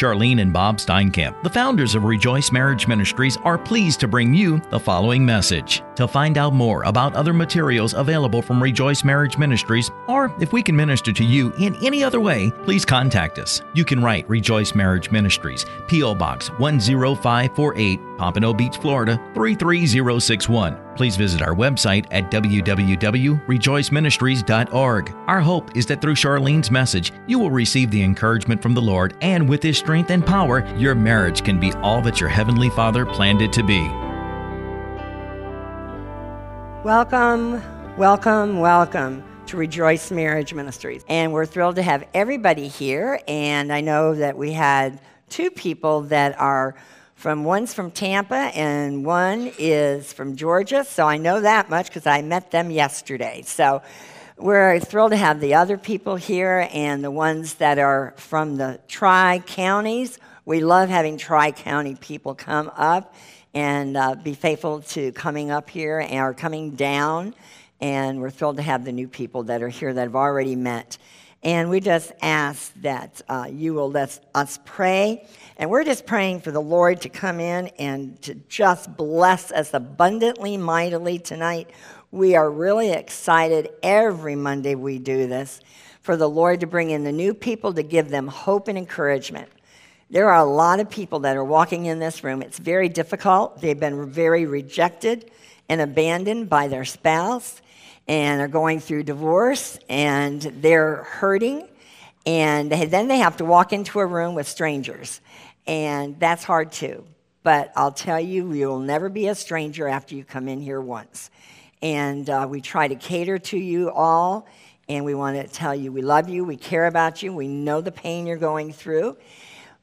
Charlene and Bob Steinkamp, the founders of Rejoice Marriage Ministries, are pleased to bring you the following message. To find out more about other materials available from Rejoice Marriage Ministries, or if we can minister to you in any other way, please contact us. You can write Rejoice Marriage Ministries, P.O. Box 10548, Pompano Beach, Florida 33061. Please visit our website at www.rejoiceministries.org. Our hope is that through Charlene's message, you will receive the encouragement from the Lord, and with His strength and power, your marriage can be all that your Heavenly Father planned it to be. Welcome, welcome, welcome to Rejoice Marriage Ministries. And we're thrilled to have everybody here. And I know that we had two people that are from one's from Tampa and one is from Georgia. So I know that much because I met them yesterday. So we're thrilled to have the other people here and the ones that are from the tri counties. We love having tri county people come up and uh, be faithful to coming up here and, or coming down. And we're thrilled to have the new people that are here that have already met. And we just ask that uh, you will let us pray and we're just praying for the Lord to come in and to just bless us abundantly, mightily tonight. We are really excited every Monday we do this for the Lord to bring in the new people to give them hope and encouragement. There are a lot of people that are walking in this room. It's very difficult. They've been very rejected and abandoned by their spouse and are going through divorce and they're hurting. And then they have to walk into a room with strangers and that's hard too. But I'll tell you, you'll never be a stranger after you come in here once. And uh, we try to cater to you all, and we want to tell you we love you, we care about you, we know the pain you're going through.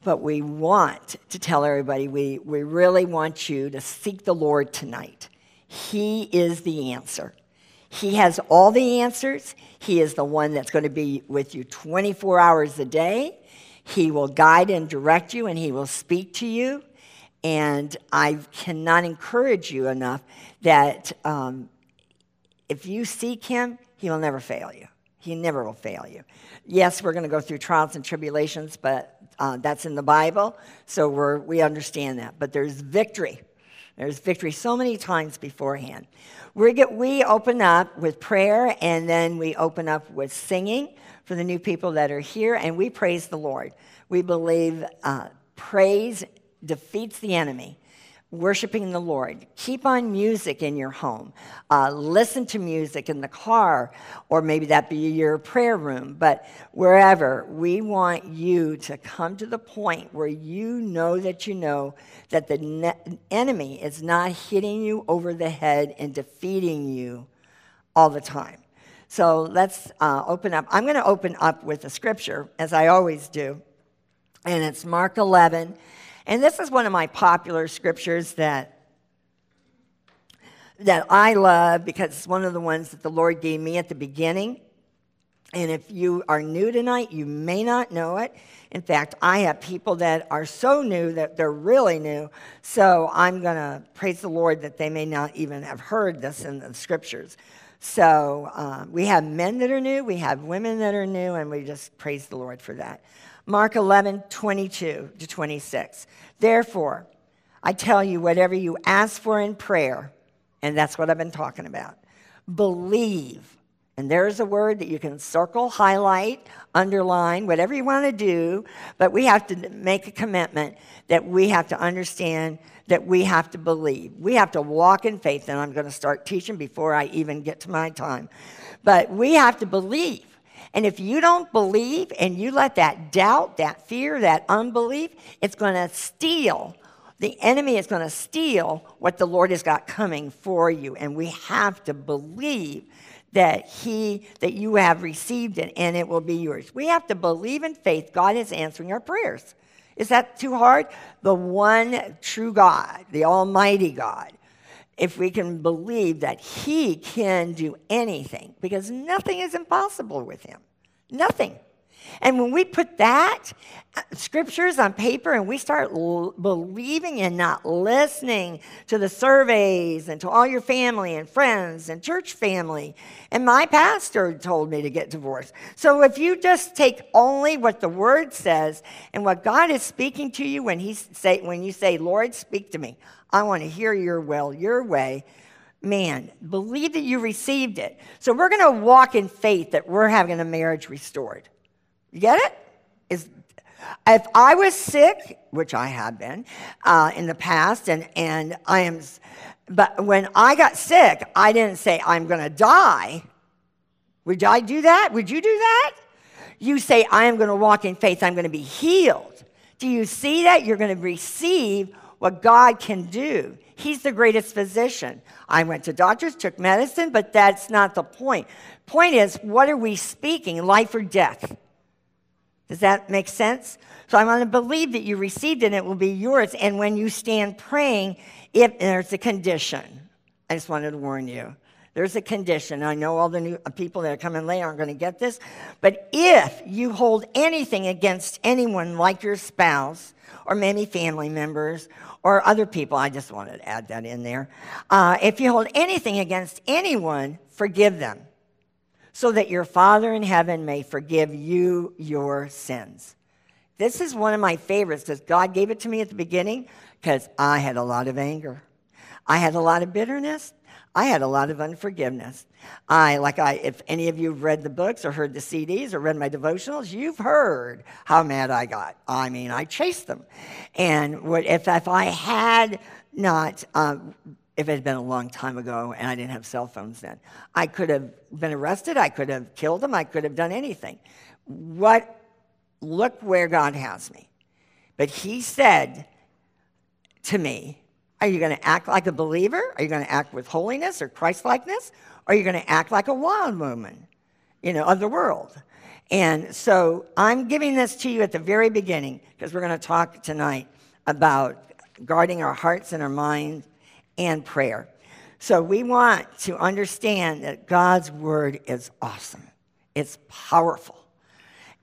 But we want to tell everybody we, we really want you to seek the Lord tonight. He is the answer. He has all the answers. He is the one that's going to be with you 24 hours a day. He will guide and direct you, and He will speak to you. And I cannot encourage you enough that um, if you seek Him, He will never fail you. He never will fail you. Yes, we're going to go through trials and tribulations, but uh, that's in the Bible, so we're, we understand that. But there's victory. There's victory so many times beforehand. We, get, we open up with prayer, and then we open up with singing for the new people that are here, and we praise the Lord. We believe uh, praise defeats the enemy. Worshiping the Lord. Keep on music in your home. Uh, listen to music in the car, or maybe that be your prayer room. But wherever, we want you to come to the point where you know that you know that the ne- enemy is not hitting you over the head and defeating you all the time. So let's uh, open up. I'm going to open up with a scripture, as I always do, and it's Mark 11. And this is one of my popular scriptures that that I love because it's one of the ones that the Lord gave me at the beginning. And if you are new tonight, you may not know it. In fact, I have people that are so new that they're really new. So I'm going to praise the Lord that they may not even have heard this in the scriptures. So um, we have men that are new, we have women that are new, and we just praise the Lord for that. Mark 11, 22 to 26. Therefore, I tell you, whatever you ask for in prayer, and that's what I've been talking about, believe. And there's a word that you can circle, highlight, underline, whatever you want to do, but we have to make a commitment that we have to understand that we have to believe. We have to walk in faith, and I'm going to start teaching before I even get to my time. But we have to believe. And if you don't believe and you let that doubt, that fear, that unbelief, it's going to steal. The enemy is going to steal what the Lord has got coming for you. And we have to believe that he that you have received it and it will be yours. We have to believe in faith God is answering our prayers. Is that too hard? The one true God, the Almighty God, if we can believe that He can do anything, because nothing is impossible with Him. Nothing. And when we put that uh, scriptures on paper and we start l- believing and not listening to the surveys and to all your family and friends and church family, and my pastor told me to get divorced. So if you just take only what the word says and what God is speaking to you when, he say, when you say, Lord, speak to me, I want to hear your will, your way man, believe that you received it. So we're going to walk in faith that we're having a marriage restored. You get it? Is if I was sick, which I have been uh, in the past, and, and I am, but when I got sick, I didn't say, I'm going to die. Would I do that? Would you do that? You say, I am going to walk in faith, I'm going to be healed. Do you see that? You're going to receive what God can do. He's the greatest physician. I went to doctors, took medicine, but that's not the point. Point is, what are we speaking, life or death? Does that make sense? So I want to believe that you received it and it will be yours. And when you stand praying, if there's a condition, I just wanted to warn you. There's a condition. I know all the new uh, people that are coming late aren't going to get this. But if you hold anything against anyone like your spouse or maybe family members or other people, I just wanted to add that in there. Uh, if you hold anything against anyone, forgive them so that your Father in heaven may forgive you your sins. This is one of my favorites because God gave it to me at the beginning because I had a lot of anger. I had a lot of bitterness. I had a lot of unforgiveness. I, like I, if any of you have read the books or heard the CDs or read my devotionals, you've heard how mad I got. I mean, I chased them. And what, if, if I had not um, if it had been a long time ago and I didn't have cell phones then. I could have been arrested, I could have killed them. I could have done anything. What look where God has me. But he said to me, Are you going to act like a believer? Are you going to act with holiness or Christlikeness? Or are you going to act like a wild woman, you know, of the world? And so I'm giving this to you at the very beginning because we're going to talk tonight about guarding our hearts and our minds and prayer. So we want to understand that God's word is awesome, it's powerful,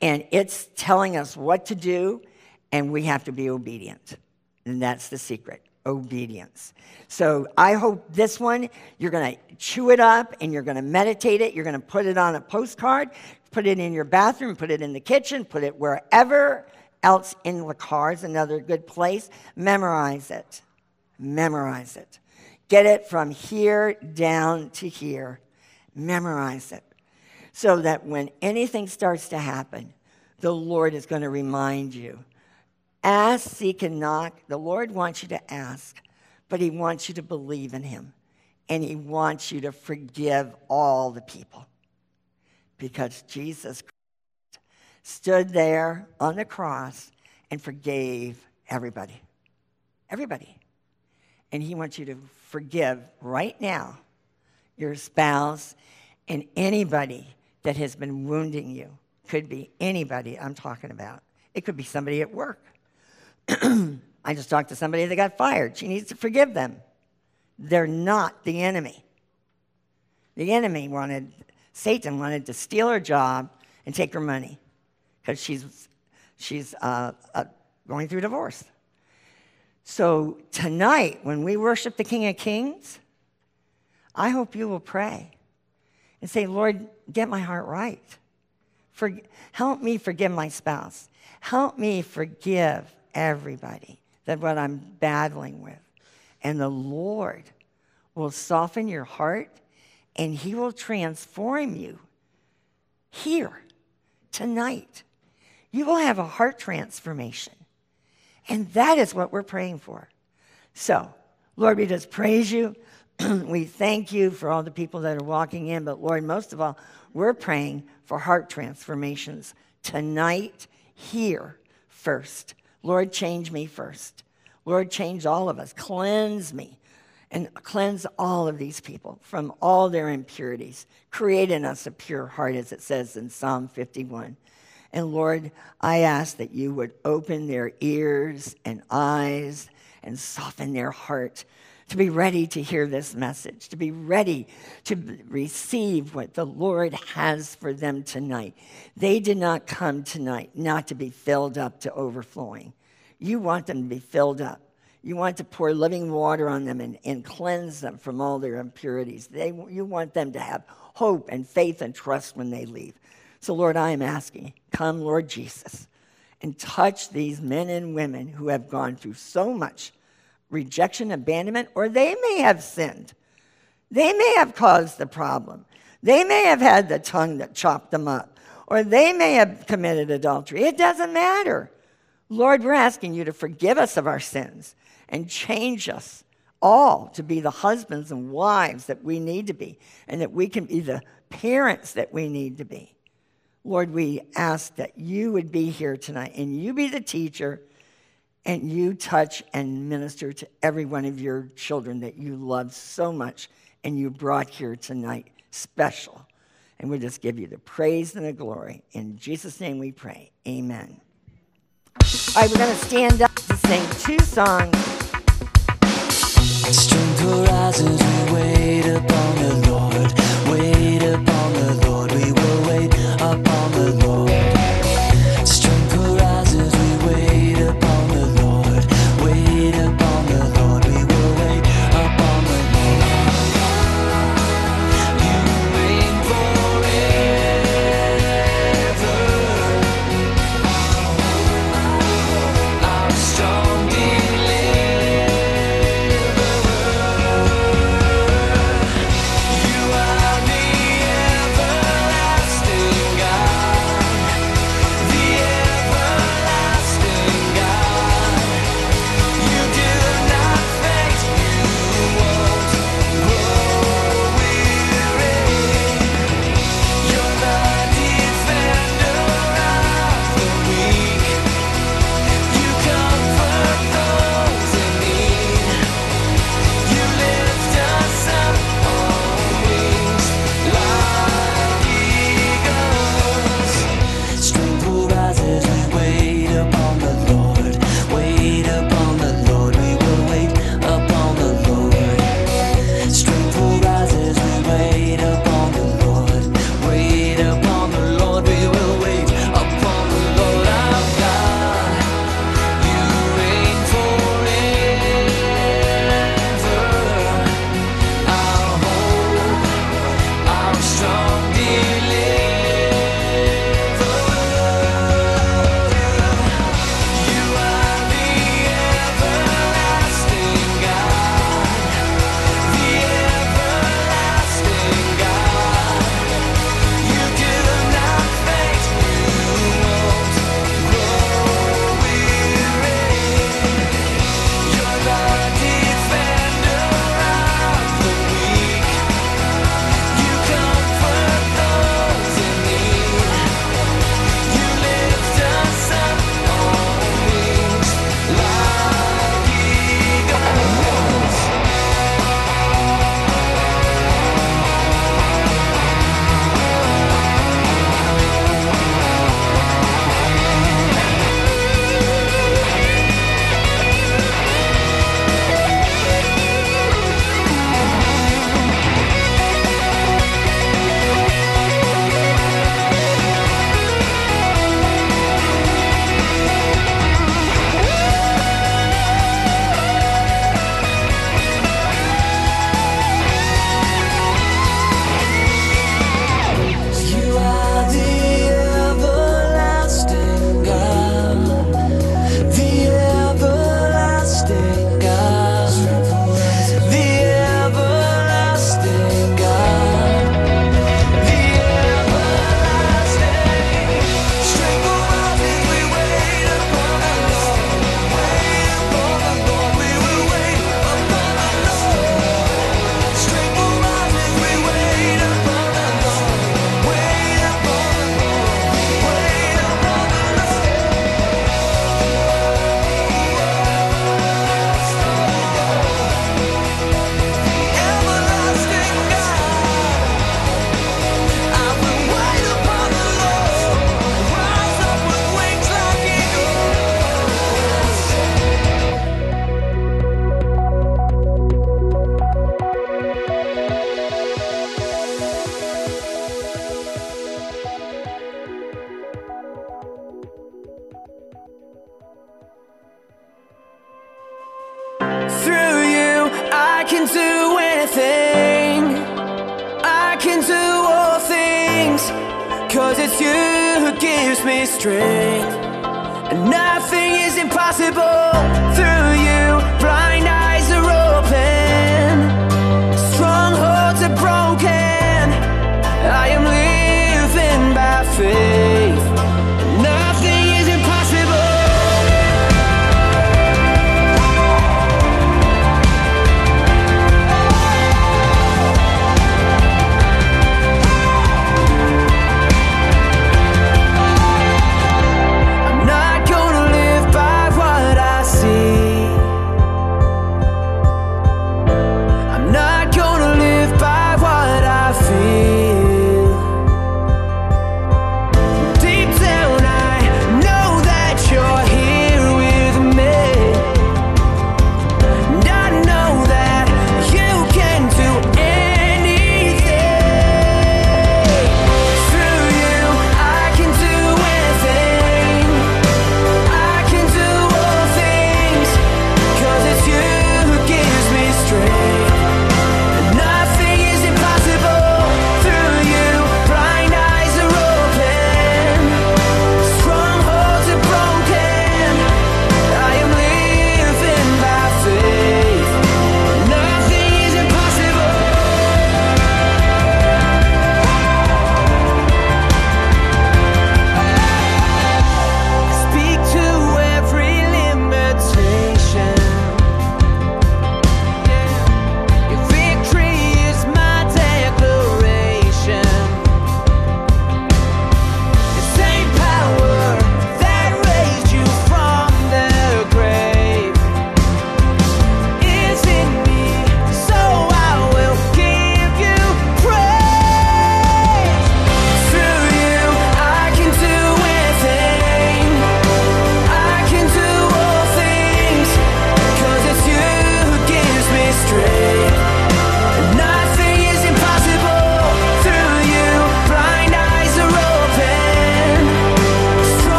and it's telling us what to do, and we have to be obedient. And that's the secret obedience. So I hope this one, you're going to chew it up and you're going to meditate it. You're going to put it on a postcard, put it in your bathroom, put it in the kitchen, put it wherever else in the car is another good place. Memorize it. Memorize it. Get it from here down to here. Memorize it. So that when anything starts to happen, the Lord is going to remind you. Ask, seek, and knock. The Lord wants you to ask, but He wants you to believe in Him. And He wants you to forgive all the people. Because Jesus Christ stood there on the cross and forgave everybody. Everybody. And He wants you to forgive right now your spouse and anybody that has been wounding you. Could be anybody I'm talking about. It could be somebody at work. I just talked to somebody that got fired. She needs to forgive them. They're not the enemy. The enemy wanted, Satan wanted to steal her job and take her money because she's, she's uh, uh, going through divorce. So tonight, when we worship the King of Kings, I hope you will pray and say, Lord, get my heart right. For, help me forgive my spouse. Help me forgive everybody that what I'm battling with. And the Lord will soften your heart and he will transform you here tonight. You will have a heart transformation. And that is what we're praying for. So, Lord, we just praise you. we thank you for all the people that are walking in. But, Lord, most of all, we're praying for heart transformations tonight, here, first. Lord, change me first. Lord, change all of us. Cleanse me and cleanse all of these people from all their impurities. Create in us a pure heart, as it says in Psalm 51. And Lord, I ask that you would open their ears and eyes and soften their heart to be ready to hear this message, to be ready to receive what the Lord has for them tonight. They did not come tonight not to be filled up to overflowing. You want them to be filled up. You want to pour living water on them and, and cleanse them from all their impurities. They, you want them to have hope and faith and trust when they leave. So, Lord, I am asking, come, Lord Jesus, and touch these men and women who have gone through so much rejection, abandonment, or they may have sinned. They may have caused the problem. They may have had the tongue that chopped them up, or they may have committed adultery. It doesn't matter. Lord, we're asking you to forgive us of our sins and change us all to be the husbands and wives that we need to be, and that we can be the parents that we need to be. Lord, we ask that you would be here tonight and you be the teacher and you touch and minister to every one of your children that you love so much and you brought here tonight special. And we just give you the praise and the glory. In Jesus' name we pray. Amen. All right, we're going to stand up to sing two songs. Strength rises, we wait upon the Lord,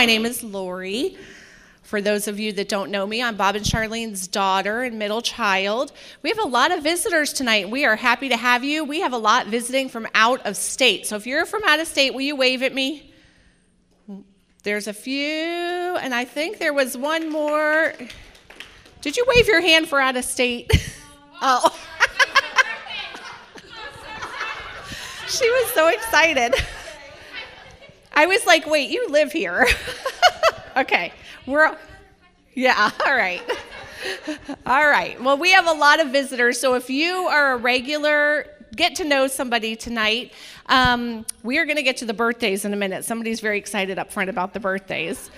my name is Lori. For those of you that don't know me, I'm Bob and Charlene's daughter and middle child. We have a lot of visitors tonight. We are happy to have you. We have a lot visiting from out of state. So if you're from out of state, will you wave at me? There's a few, and I think there was one more. Did you wave your hand for out of state? oh. she was so excited. I was like, wait, you live here. okay. We're, yeah, all right. All right. Well, we have a lot of visitors. So if you are a regular, get to know somebody tonight. Um, we are going to get to the birthdays in a minute. Somebody's very excited up front about the birthdays.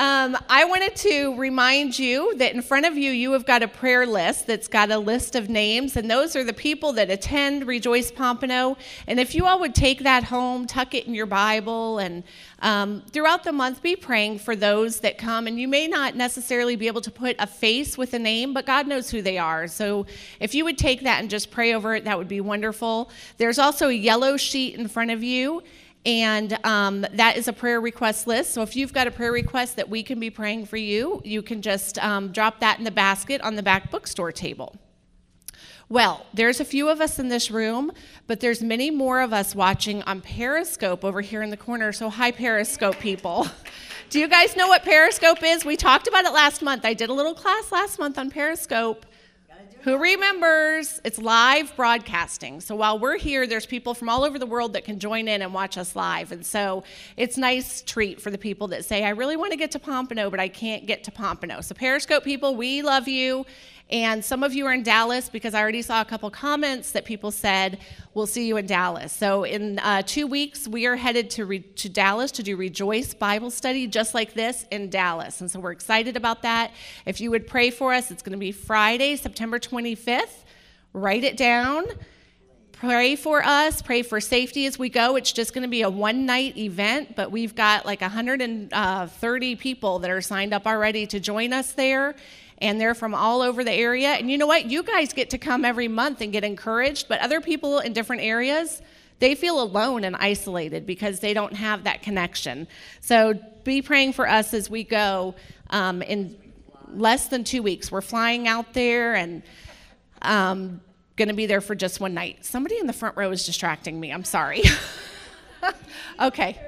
Um, I wanted to remind you that in front of you, you have got a prayer list that's got a list of names, and those are the people that attend Rejoice Pompano. And if you all would take that home, tuck it in your Bible, and um, throughout the month, be praying for those that come. And you may not necessarily be able to put a face with a name, but God knows who they are. So if you would take that and just pray over it, that would be wonderful. There's also a yellow sheet in front of you. And um, that is a prayer request list. So if you've got a prayer request that we can be praying for you, you can just um, drop that in the basket on the back bookstore table. Well, there's a few of us in this room, but there's many more of us watching on Periscope over here in the corner. So hi, Periscope people. Do you guys know what Periscope is? We talked about it last month. I did a little class last month on Periscope. Who remembers? It's live broadcasting. So while we're here, there's people from all over the world that can join in and watch us live. And so it's nice treat for the people that say, I really want to get to Pompano, but I can't get to Pompano. So Periscope people, we love you. And some of you are in Dallas because I already saw a couple comments that people said, we'll see you in Dallas. So in uh, two weeks, we are headed to, re- to Dallas to do Rejoice Bible study just like this in Dallas. And so we're excited about that. If you would pray for us, it's going to be Friday, September 25th. Write it down. Pray for us, pray for safety as we go. It's just going to be a one night event, but we've got like 130 people that are signed up already to join us there and they're from all over the area. And you know what? You guys get to come every month and get encouraged, but other people in different areas, they feel alone and isolated because they don't have that connection. So be praying for us as we go um, in less than two weeks. We're flying out there and um, going to be there for just one night. Somebody in the front row is distracting me. I'm sorry. okay.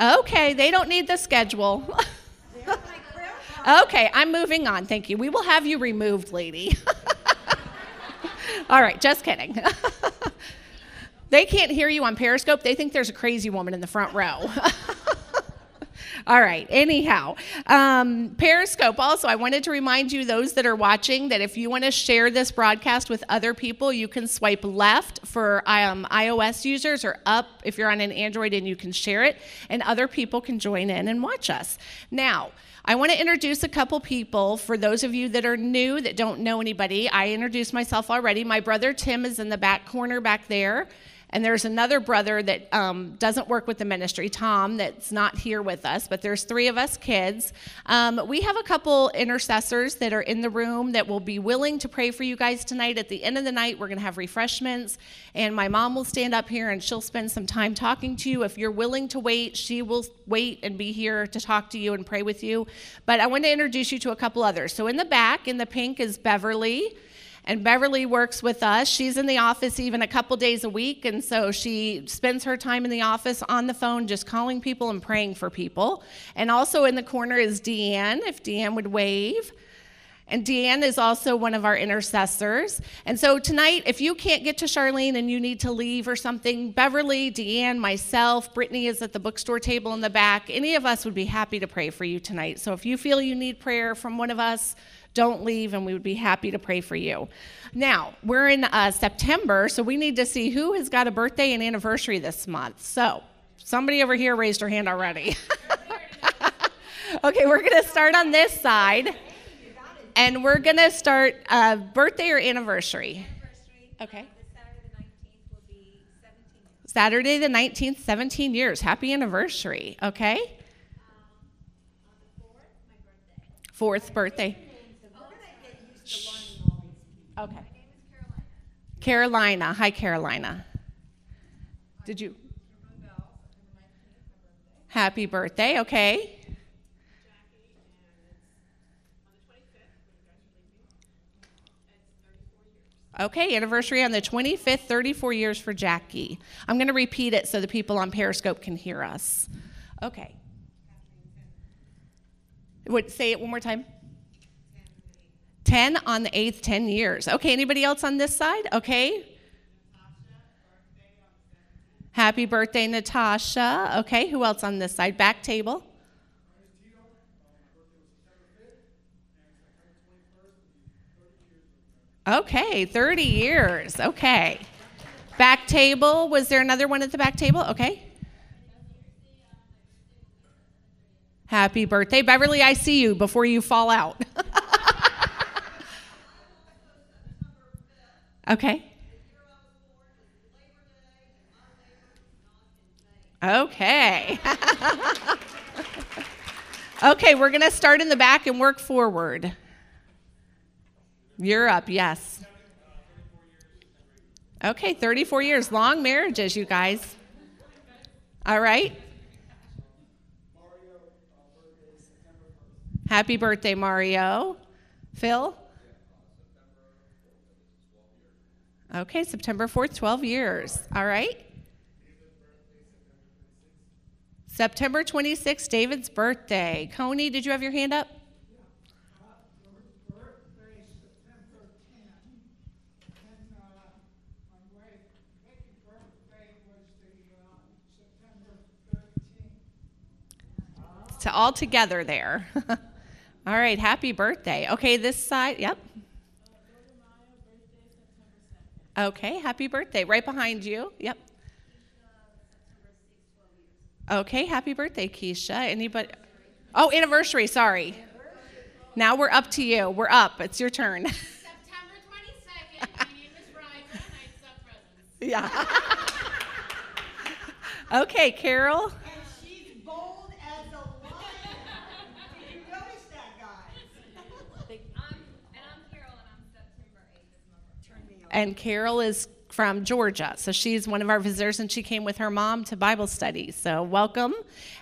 Okay, they don't need the schedule. okay, I'm moving on. Thank you. We will have you removed, lady. All right, just kidding. they can't hear you on Periscope. They think there's a crazy woman in the front row. All right, anyhow, um, Periscope also, I wanted to remind you, those that are watching, that if you want to share this broadcast with other people, you can swipe left for um, iOS users or up if you're on an Android and you can share it, and other people can join in and watch us. Now, I want to introduce a couple people for those of you that are new that don't know anybody. I introduced myself already. My brother Tim is in the back corner back there. And there's another brother that um, doesn't work with the ministry, Tom, that's not here with us, but there's three of us kids. Um, we have a couple intercessors that are in the room that will be willing to pray for you guys tonight. At the end of the night, we're going to have refreshments, and my mom will stand up here and she'll spend some time talking to you. If you're willing to wait, she will wait and be here to talk to you and pray with you. But I want to introduce you to a couple others. So in the back, in the pink, is Beverly. And Beverly works with us. She's in the office even a couple days a week, and so she spends her time in the office on the phone just calling people and praying for people. And also in the corner is Deanne, if Deanne would wave. And Deanne is also one of our intercessors. And so tonight, if you can't get to Charlene and you need to leave or something, Beverly, Deanne, myself, Brittany is at the bookstore table in the back. Any of us would be happy to pray for you tonight. So if you feel you need prayer from one of us, don't leave, and we would be happy to pray for you. Now, we're in uh, September, so we need to see who has got a birthday and anniversary this month. So, somebody over here raised her hand already. okay, we're going to start on this side, and we're going to start uh, birthday or anniversary. Okay. Saturday the 19th, 17 years. Happy anniversary, okay? Fourth birthday. Okay. My name is Carolina. Carolina. Hi, Carolina. Did you? Happy birthday. Okay. Okay, anniversary on the 25th, 34 years for Jackie. I'm going to repeat it so the people on Periscope can hear us. Okay. Would say it one more time. 10 on the 8th, 10 years. Okay, anybody else on this side? Okay. Happy birthday, Natasha. Okay, who else on this side? Back table. Okay, 30 years. Okay. Back table. Was there another one at the back table? Okay. Happy birthday. Beverly, I see you before you fall out. okay. Okay. okay, we're going to start in the back and work forward. You're up, yes. Okay, 34 years. Long marriages, you guys. All right. Happy birthday, Mario. Phil? Okay, September 4th, 12 years. All right. September 26th, David's birthday. Coney, did you have your hand up? To all together there. all right, happy birthday. Okay, this side, yep. Okay, happy birthday. Right behind you, yep. Okay, happy birthday, Keisha. Anybody? Oh, anniversary, sorry. Now we're up to you. We're up. It's your turn. September 22nd. My name is Ryder, and I accept presents. yeah. okay, Carol. And she's bold as a lion. Did you notice that, guys? I'm, and I'm Carol, and I'm September 8th this month. Turn me on. And Carol is from Georgia. So she's one of our visitors and she came with her mom to Bible study. So welcome.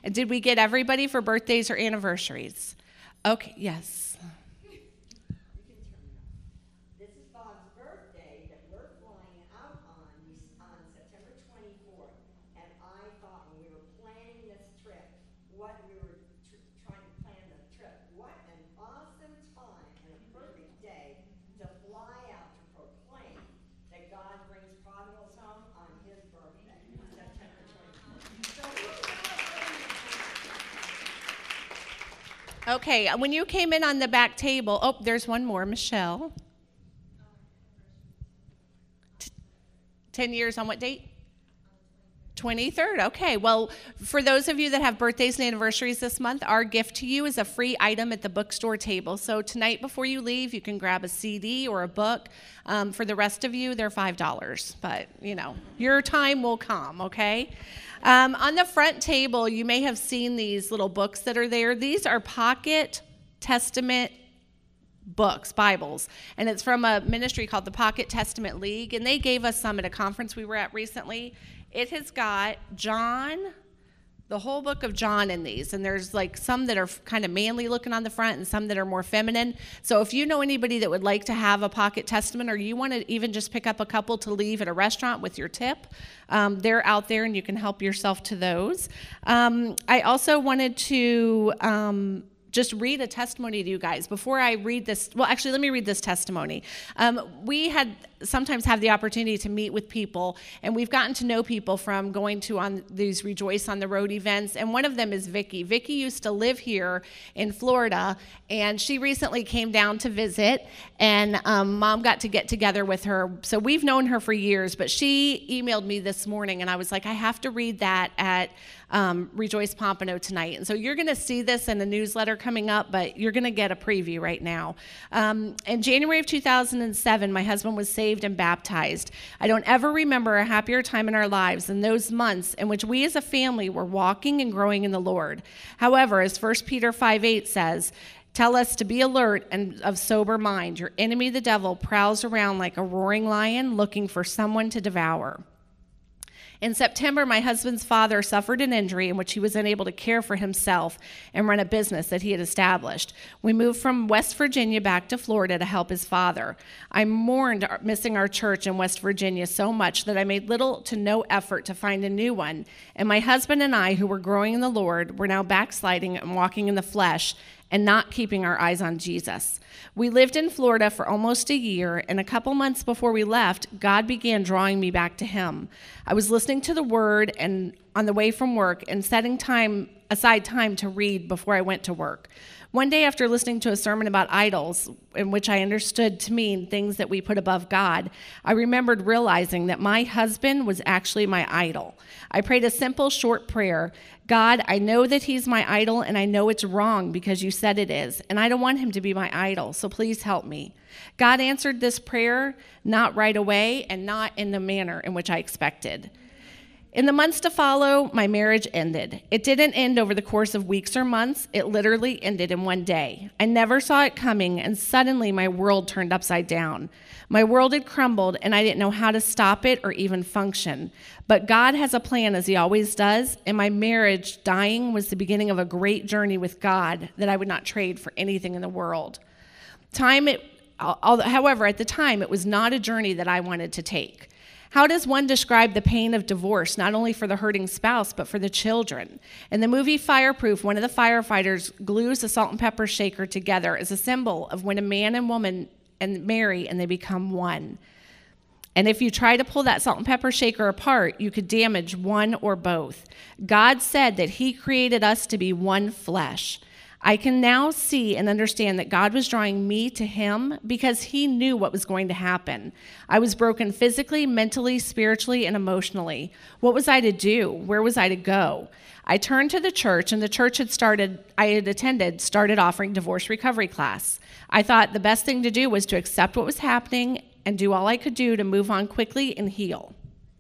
And did we get everybody for birthdays or anniversaries? Okay, yes. This is Bob's birthday that we're flying out on, on September 24th. And I thought when we were planning this trip, what we were tr- trying to plan the trip, what an awesome time and a perfect day to fly out to proclaim that God brings prodigals home on his birthday, September 24th. Okay, uh, when you came in on the back table, oh, there's one more, Michelle. T- 10 years on what date? 23rd. Okay. Well, for those of you that have birthdays and anniversaries this month, our gift to you is a free item at the bookstore table. So tonight, before you leave, you can grab a CD or a book. Um, for the rest of you, they're $5. But, you know, your time will come, okay? Um, on the front table, you may have seen these little books that are there. These are Pocket Testament books, Bibles, and it's from a ministry called the Pocket Testament League, and they gave us some at a conference we were at recently. It has got John, the whole book of John in these, and there's like some that are kind of manly looking on the front and some that are more feminine. So if you know anybody that would like to have a Pocket Testament, or you want to even just pick up a couple to leave at a restaurant with your tip, um, they're out there and you can help yourself to those. Um, I also wanted to. Um, just read a testimony to you guys before I read this. Well, actually, let me read this testimony. Um, we had sometimes have the opportunity to meet with people, and we've gotten to know people from going to on these Rejoice on the Road events. And one of them is Vicky. Vicky used to live here in Florida, and she recently came down to visit. And um, mom got to get together with her. So we've known her for years, but she emailed me this morning, and I was like, I have to read that at um, Rejoice Pompano tonight. And so you're going to see this in a newsletter coming up, but you're going to get a preview right now. Um, in January of 2007, my husband was saved and baptized. I don't ever remember a happier time in our lives than those months in which we as a family were walking and growing in the Lord. However, as 1 Peter 5 8 says, Tell us to be alert and of sober mind. Your enemy, the devil, prowls around like a roaring lion looking for someone to devour. In September, my husband's father suffered an injury in which he was unable to care for himself and run a business that he had established. We moved from West Virginia back to Florida to help his father. I mourned missing our church in West Virginia so much that I made little to no effort to find a new one. And my husband and I, who were growing in the Lord, were now backsliding and walking in the flesh and not keeping our eyes on Jesus. We lived in Florida for almost a year, and a couple months before we left, God began drawing me back to Him. I was listening to the Word and on the way from work and setting time aside time to read before I went to work. One day, after listening to a sermon about idols, in which I understood to mean things that we put above God, I remembered realizing that my husband was actually my idol. I prayed a simple, short prayer God, I know that he's my idol, and I know it's wrong because you said it is, and I don't want him to be my idol, so please help me. God answered this prayer not right away and not in the manner in which I expected. In the months to follow, my marriage ended. It didn't end over the course of weeks or months, it literally ended in one day. I never saw it coming, and suddenly my world turned upside down. My world had crumbled, and I didn't know how to stop it or even function. But God has a plan, as He always does, and my marriage dying was the beginning of a great journey with God that I would not trade for anything in the world. Time, it, however, at the time, it was not a journey that I wanted to take. How does one describe the pain of divorce, not only for the hurting spouse, but for the children? In the movie Fireproof, one of the firefighters glues a salt and pepper shaker together as a symbol of when a man and woman and marry and they become one. And if you try to pull that salt and pepper shaker apart, you could damage one or both. God said that He created us to be one flesh. I can now see and understand that God was drawing me to Him because He knew what was going to happen. I was broken physically, mentally, spiritually, and emotionally. What was I to do? Where was I to go? I turned to the church, and the church had started, I had attended, started offering divorce recovery class. I thought the best thing to do was to accept what was happening and do all I could do to move on quickly and heal.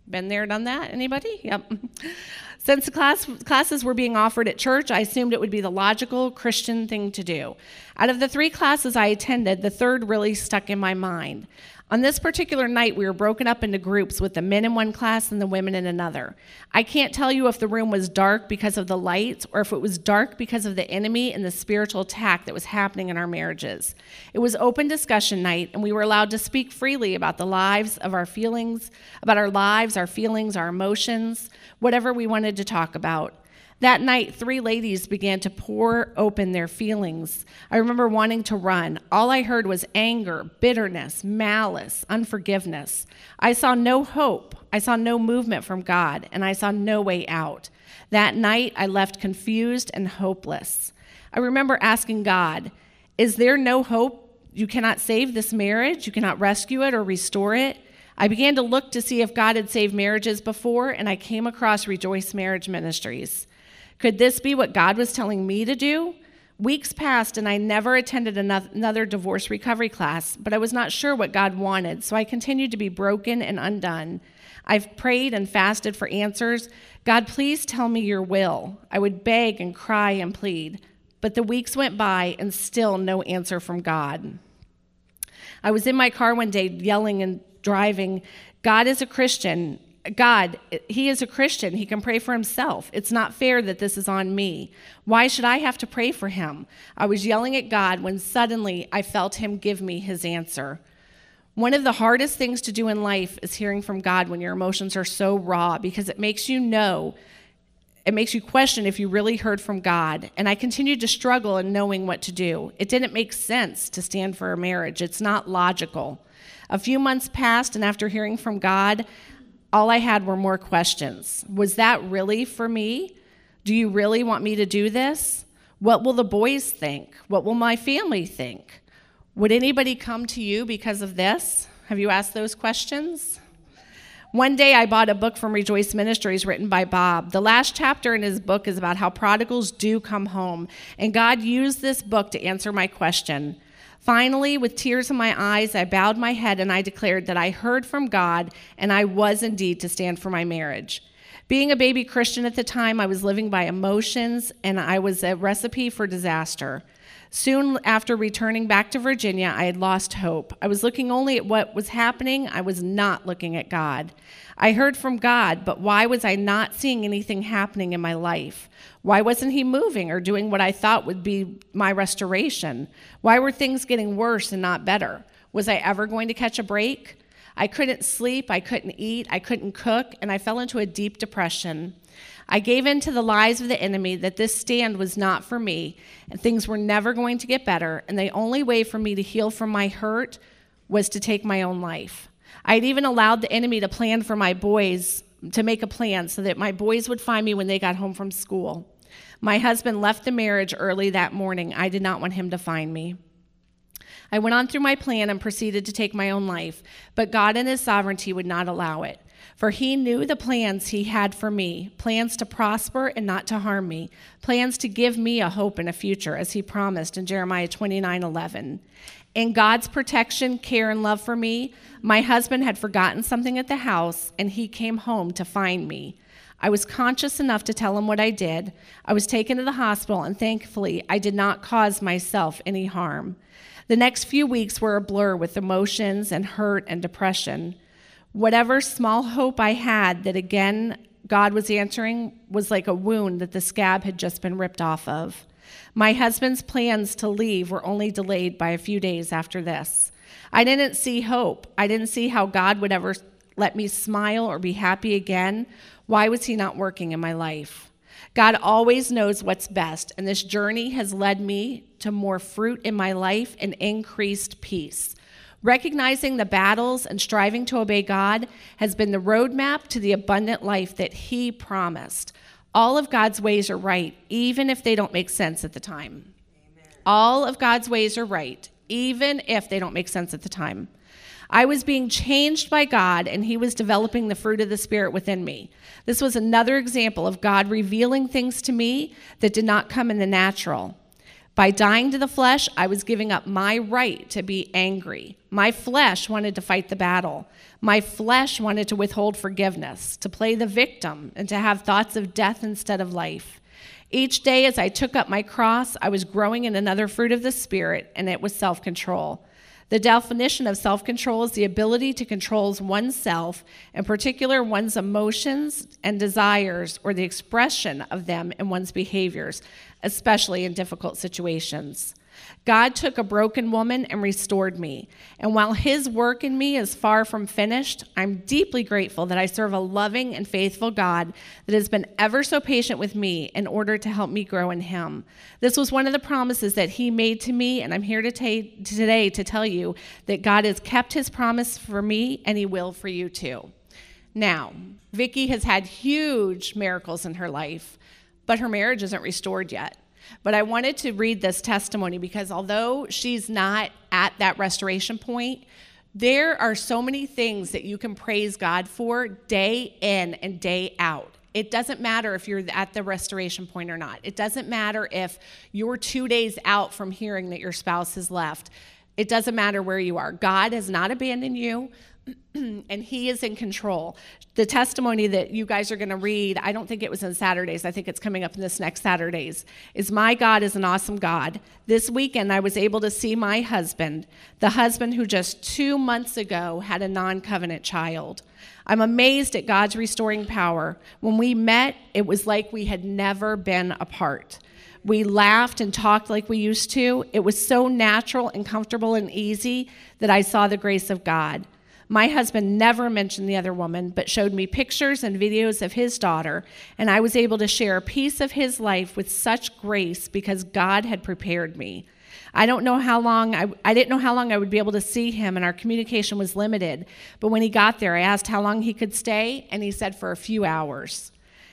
Been there, done that? Anybody? Yep. Since the class, classes were being offered at church, I assumed it would be the logical Christian thing to do. Out of the three classes I attended, the third really stuck in my mind. On this particular night, we were broken up into groups with the men in one class and the women in another. I can't tell you if the room was dark because of the lights or if it was dark because of the enemy and the spiritual attack that was happening in our marriages. It was open discussion night, and we were allowed to speak freely about the lives of our feelings, about our lives, our feelings, our emotions, whatever we wanted to talk about. That night, three ladies began to pour open their feelings. I remember wanting to run. All I heard was anger, bitterness, malice, unforgiveness. I saw no hope. I saw no movement from God, and I saw no way out. That night, I left confused and hopeless. I remember asking God, Is there no hope? You cannot save this marriage? You cannot rescue it or restore it? I began to look to see if God had saved marriages before, and I came across Rejoice Marriage Ministries. Could this be what God was telling me to do? Weeks passed and I never attended another divorce recovery class, but I was not sure what God wanted, so I continued to be broken and undone. I've prayed and fasted for answers. God, please tell me your will. I would beg and cry and plead, but the weeks went by and still no answer from God. I was in my car one day yelling and driving, God is a Christian. God, he is a Christian. He can pray for himself. It's not fair that this is on me. Why should I have to pray for him? I was yelling at God when suddenly I felt him give me his answer. One of the hardest things to do in life is hearing from God when your emotions are so raw because it makes you know, it makes you question if you really heard from God. And I continued to struggle in knowing what to do. It didn't make sense to stand for a marriage, it's not logical. A few months passed, and after hearing from God, all I had were more questions. Was that really for me? Do you really want me to do this? What will the boys think? What will my family think? Would anybody come to you because of this? Have you asked those questions? One day I bought a book from Rejoice Ministries written by Bob. The last chapter in his book is about how prodigals do come home, and God used this book to answer my question Finally, with tears in my eyes, I bowed my head and I declared that I heard from God and I was indeed to stand for my marriage. Being a baby Christian at the time, I was living by emotions and I was a recipe for disaster. Soon after returning back to Virginia, I had lost hope. I was looking only at what was happening, I was not looking at God. I heard from God, but why was I not seeing anything happening in my life? Why wasn't He moving or doing what I thought would be my restoration? Why were things getting worse and not better? Was I ever going to catch a break? I couldn't sleep, I couldn't eat, I couldn't cook, and I fell into a deep depression. I gave in to the lies of the enemy that this stand was not for me and things were never going to get better, and the only way for me to heal from my hurt was to take my own life. I had even allowed the enemy to plan for my boys, to make a plan so that my boys would find me when they got home from school. My husband left the marriage early that morning. I did not want him to find me. I went on through my plan and proceeded to take my own life, but God in His sovereignty would not allow it. For He knew the plans He had for me plans to prosper and not to harm me, plans to give me a hope and a future, as He promised in Jeremiah 29 11. In God's protection, care, and love for me, my husband had forgotten something at the house, and he came home to find me. I was conscious enough to tell him what I did. I was taken to the hospital, and thankfully, I did not cause myself any harm. The next few weeks were a blur with emotions and hurt and depression. Whatever small hope I had that again God was answering was like a wound that the scab had just been ripped off of. My husband's plans to leave were only delayed by a few days after this. I didn't see hope. I didn't see how God would ever let me smile or be happy again. Why was He not working in my life? God always knows what's best, and this journey has led me to more fruit in my life and increased peace. Recognizing the battles and striving to obey God has been the roadmap to the abundant life that He promised. All of God's ways are right, even if they don't make sense at the time. Amen. All of God's ways are right, even if they don't make sense at the time. I was being changed by God, and He was developing the fruit of the Spirit within me. This was another example of God revealing things to me that did not come in the natural. By dying to the flesh, I was giving up my right to be angry. My flesh wanted to fight the battle. My flesh wanted to withhold forgiveness, to play the victim, and to have thoughts of death instead of life. Each day, as I took up my cross, I was growing in another fruit of the Spirit, and it was self control. The definition of self control is the ability to control oneself, in particular one's emotions and desires, or the expression of them in one's behaviors, especially in difficult situations. God took a broken woman and restored me. And while his work in me is far from finished, I'm deeply grateful that I serve a loving and faithful God that has been ever so patient with me in order to help me grow in him. This was one of the promises that he made to me, and I'm here to ta- today to tell you that God has kept his promise for me and he will for you too. Now, Vicki has had huge miracles in her life, but her marriage isn't restored yet. But I wanted to read this testimony because although she's not at that restoration point, there are so many things that you can praise God for day in and day out. It doesn't matter if you're at the restoration point or not. It doesn't matter if you're two days out from hearing that your spouse has left. It doesn't matter where you are. God has not abandoned you. and he is in control. The testimony that you guys are going to read, I don't think it was on Saturdays. I think it's coming up in this next Saturdays. Is my God is an awesome God. This weekend I was able to see my husband, the husband who just 2 months ago had a non-covenant child. I'm amazed at God's restoring power. When we met, it was like we had never been apart. We laughed and talked like we used to. It was so natural and comfortable and easy that I saw the grace of God. My husband never mentioned the other woman, but showed me pictures and videos of his daughter, and I was able to share a piece of his life with such grace because God had prepared me. I don't know how long, I, I didn't know how long I would be able to see him, and our communication was limited. But when he got there, I asked how long he could stay, and he said for a few hours.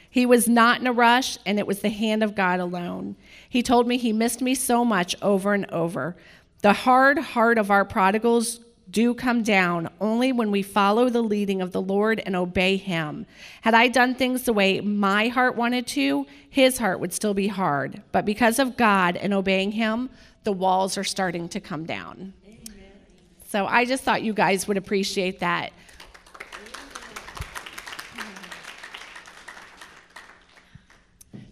He was not in a rush, and it was the hand of God alone. He told me he missed me so much over and over. The hard heart of our prodigals do come down only when we follow the leading of the Lord and obey Him. Had I done things the way my heart wanted to, His heart would still be hard. But because of God and obeying Him, the walls are starting to come down. Amen. So I just thought you guys would appreciate that.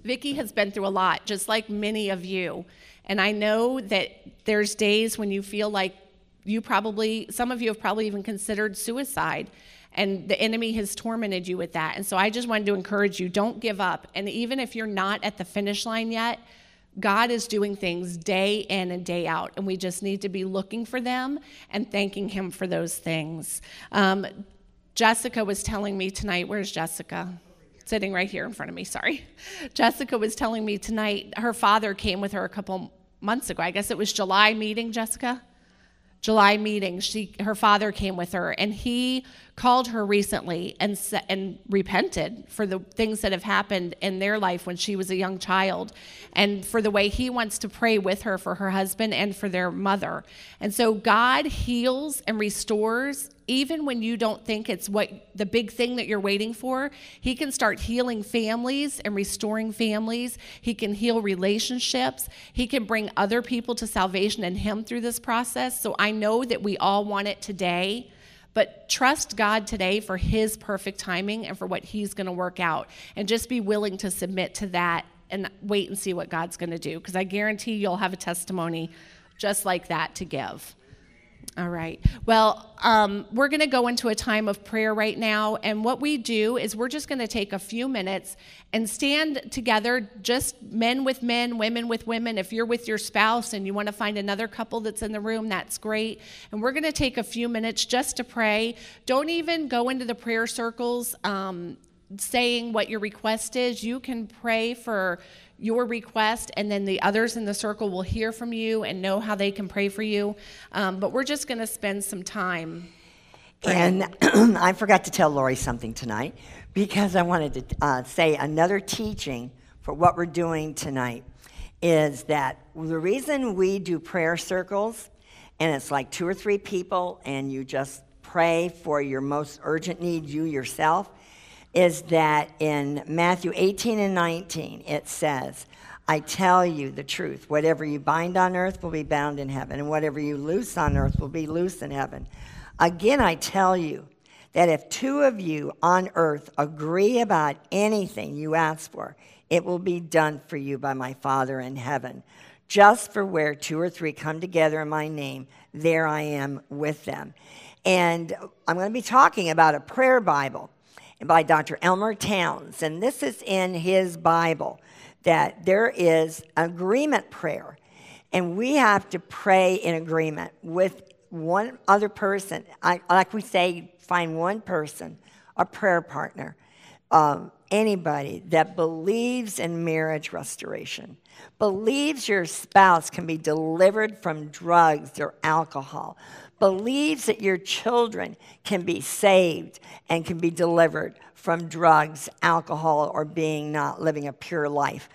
Vicki has been through a lot, just like many of you. And I know that there's days when you feel like you probably, some of you have probably even considered suicide, and the enemy has tormented you with that. And so I just wanted to encourage you don't give up. And even if you're not at the finish line yet, God is doing things day in and day out, and we just need to be looking for them and thanking Him for those things. Um, Jessica was telling me tonight, where's Jessica? Sitting right here in front of me, sorry. Jessica was telling me tonight her father came with her a couple months ago. I guess it was July meeting, Jessica? July meeting, she her father came with her, and he called her recently and and repented for the things that have happened in their life when she was a young child, and for the way he wants to pray with her for her husband and for their mother. And so God heals and restores even when you don't think it's what the big thing that you're waiting for, he can start healing families and restoring families. He can heal relationships. He can bring other people to salvation and him through this process. So I know that we all want it today. But trust God today for His perfect timing and for what He's going to work out. And just be willing to submit to that and wait and see what God's going to do. Because I guarantee you'll have a testimony just like that to give. All right. Well, um, we're going to go into a time of prayer right now. And what we do is we're just going to take a few minutes and stand together, just men with men, women with women. If you're with your spouse and you want to find another couple that's in the room, that's great. And we're going to take a few minutes just to pray. Don't even go into the prayer circles. Um, saying what your request is you can pray for your request, and then the others in the circle will hear from you and know how they can pray for you. Um, but we're just going to spend some time. And I forgot to tell Lori something tonight because I wanted to uh, say another teaching for what we're doing tonight is that the reason we do prayer circles, and it's like two or three people, and you just pray for your most urgent need, you yourself, is that in Matthew 18 and 19, it says, I tell you the truth. Whatever you bind on earth will be bound in heaven, and whatever you loose on earth will be loose in heaven. Again, I tell you that if two of you on earth agree about anything you ask for, it will be done for you by my Father in heaven. Just for where two or three come together in my name, there I am with them. And I'm going to be talking about a prayer Bible by Dr. Elmer Towns. And this is in his Bible that there is agreement prayer. And we have to pray in agreement with one other person. I, like we say, find one person, a prayer partner, um, anybody that believes in marriage restoration, believes your spouse can be delivered from drugs or alcohol, believes that your children can be saved and can be delivered from drugs, alcohol, or being not living a pure life.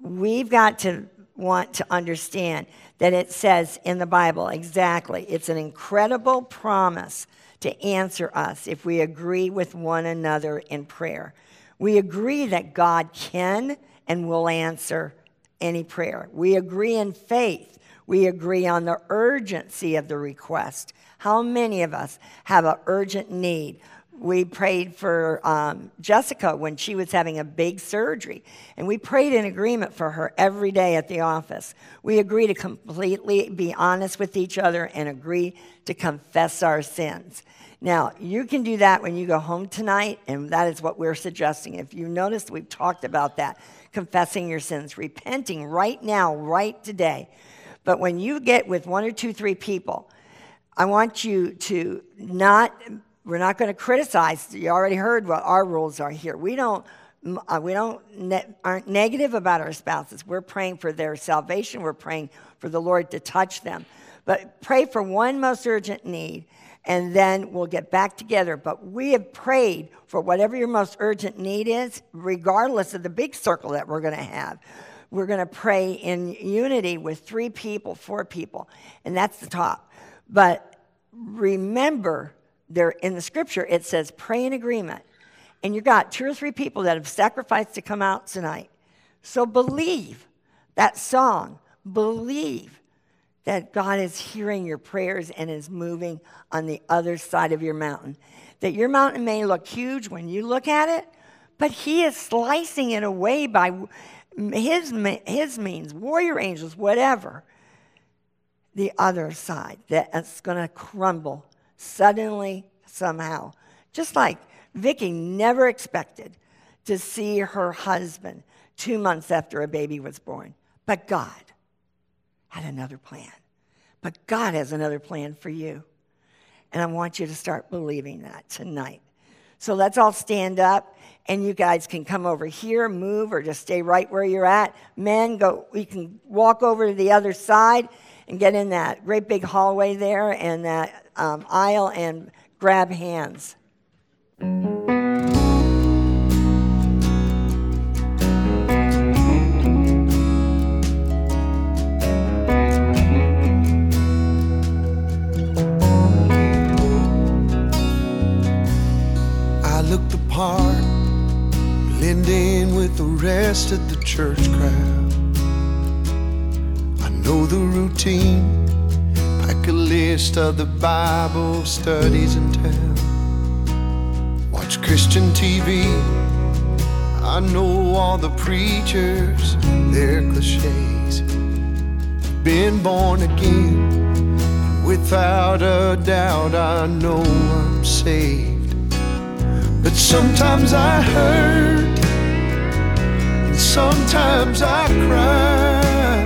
We've got to want to understand that it says in the Bible exactly, it's an incredible promise to answer us if we agree with one another in prayer. We agree that God can and will answer any prayer. We agree in faith. We agree on the urgency of the request. How many of us have an urgent need? We prayed for um, Jessica when she was having a big surgery, and we prayed in agreement for her every day at the office. We agree to completely be honest with each other and agree to confess our sins. Now, you can do that when you go home tonight, and that is what we're suggesting. If you noticed, we've talked about that confessing your sins, repenting right now, right today. But when you get with one or two, three people, I want you to not we're not going to criticize. You already heard what our rules are here. We don't. Uh, we don't ne- aren't negative about our spouses. We're praying for their salvation. We're praying for the Lord to touch them. But pray for one most urgent need, and then we'll get back together. But we have prayed for whatever your most urgent need is, regardless of the big circle that we're going to have. We're going to pray in unity with three people, four people, and that's the top. But remember there in the scripture it says pray in agreement. And you got two or three people that have sacrificed to come out tonight. So believe that song. Believe that god is hearing your prayers and is moving on the other side of your mountain. That your mountain may look huge when you look at it but he is slicing it away by his, his means warrior angels whatever the other side that's going to crumble suddenly, somehow. Just like Vicky never expected to see her husband two months after a baby was born. But God had another plan. But God has another plan for you. And I want you to start believing that tonight. So let's all stand up and you guys can come over here, move, or just stay right where you're at. Men, go, you can walk over to the other side and get in that great big hallway there and that um, aisle and grab hands. Church crowd. I know the routine, pack a list of the Bible studies in town. Watch Christian TV, I know all the preachers, their cliches. Been born again, without a doubt, I know I'm saved. But sometimes I hurt, sometimes I cry.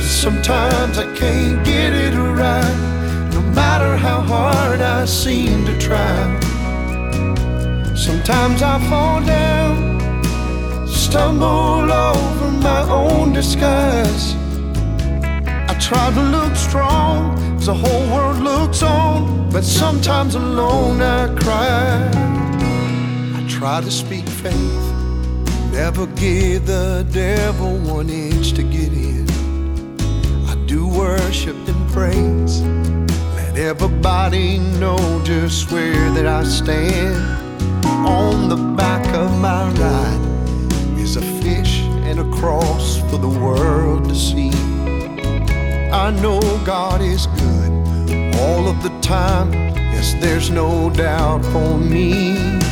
Sometimes I can't get it right, no matter how hard I seem to try. Sometimes I fall down, stumble over my own disguise. I try to look strong as the whole world looks on, but sometimes alone I cry. I try to speak faith, never give the devil one inch to get in. I do worship and praise, let everybody know just where that I stand. On the back of my ride is a fish and a cross for the world to see. I know God is good all of the time. Yes, there's no doubt for me.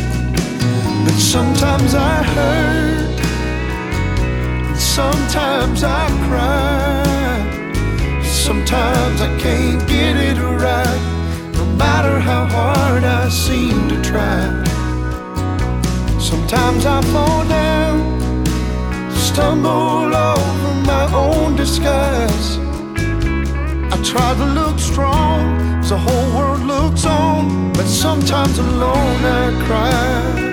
But sometimes I hurt, and sometimes I cry. Sometimes I can't get it right, no matter how hard I seem to try. Sometimes I fall down, stumble over my own disguise. I try to look strong as the whole world looks on, but sometimes alone I cry.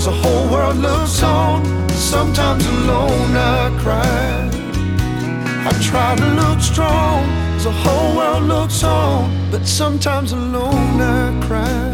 As the whole world looks on. Sometimes alone I cry. I try to look strong as the whole world looks on, but sometimes alone I cry.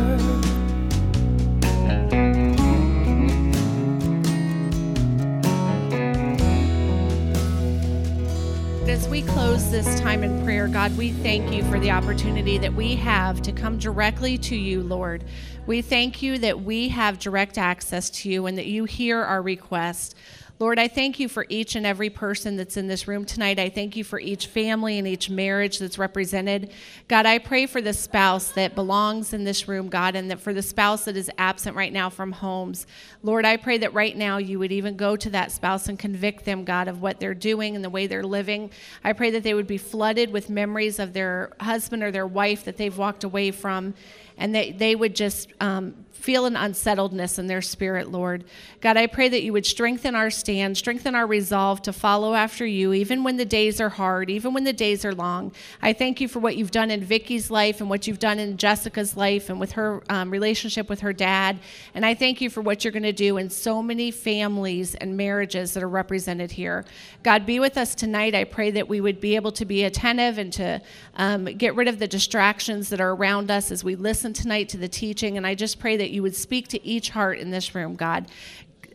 As we close this time in prayer, God, we thank you for the opportunity that we have to come directly to you, Lord. We thank you that we have direct access to you and that you hear our request. Lord, I thank you for each and every person that's in this room tonight. I thank you for each family and each marriage that's represented. God, I pray for the spouse that belongs in this room, God, and that for the spouse that is absent right now from homes. Lord, I pray that right now you would even go to that spouse and convict them, God, of what they're doing and the way they're living. I pray that they would be flooded with memories of their husband or their wife that they've walked away from and that they would just um, feel an unsettledness in their spirit, Lord. God, I pray that you would strengthen our stand, strengthen our resolve to follow after you, even when the days are hard, even when the days are long. I thank you for what you've done in Vicky's life and what you've done in Jessica's life and with her um, relationship with her dad. And I thank you for what you're going to do in so many families and marriages that are represented here. God, be with us tonight. I pray that we would be able to be attentive and to um, get rid of the distractions that are around us as we listen tonight to the teaching. And I just pray that you would speak to each heart in this room, God.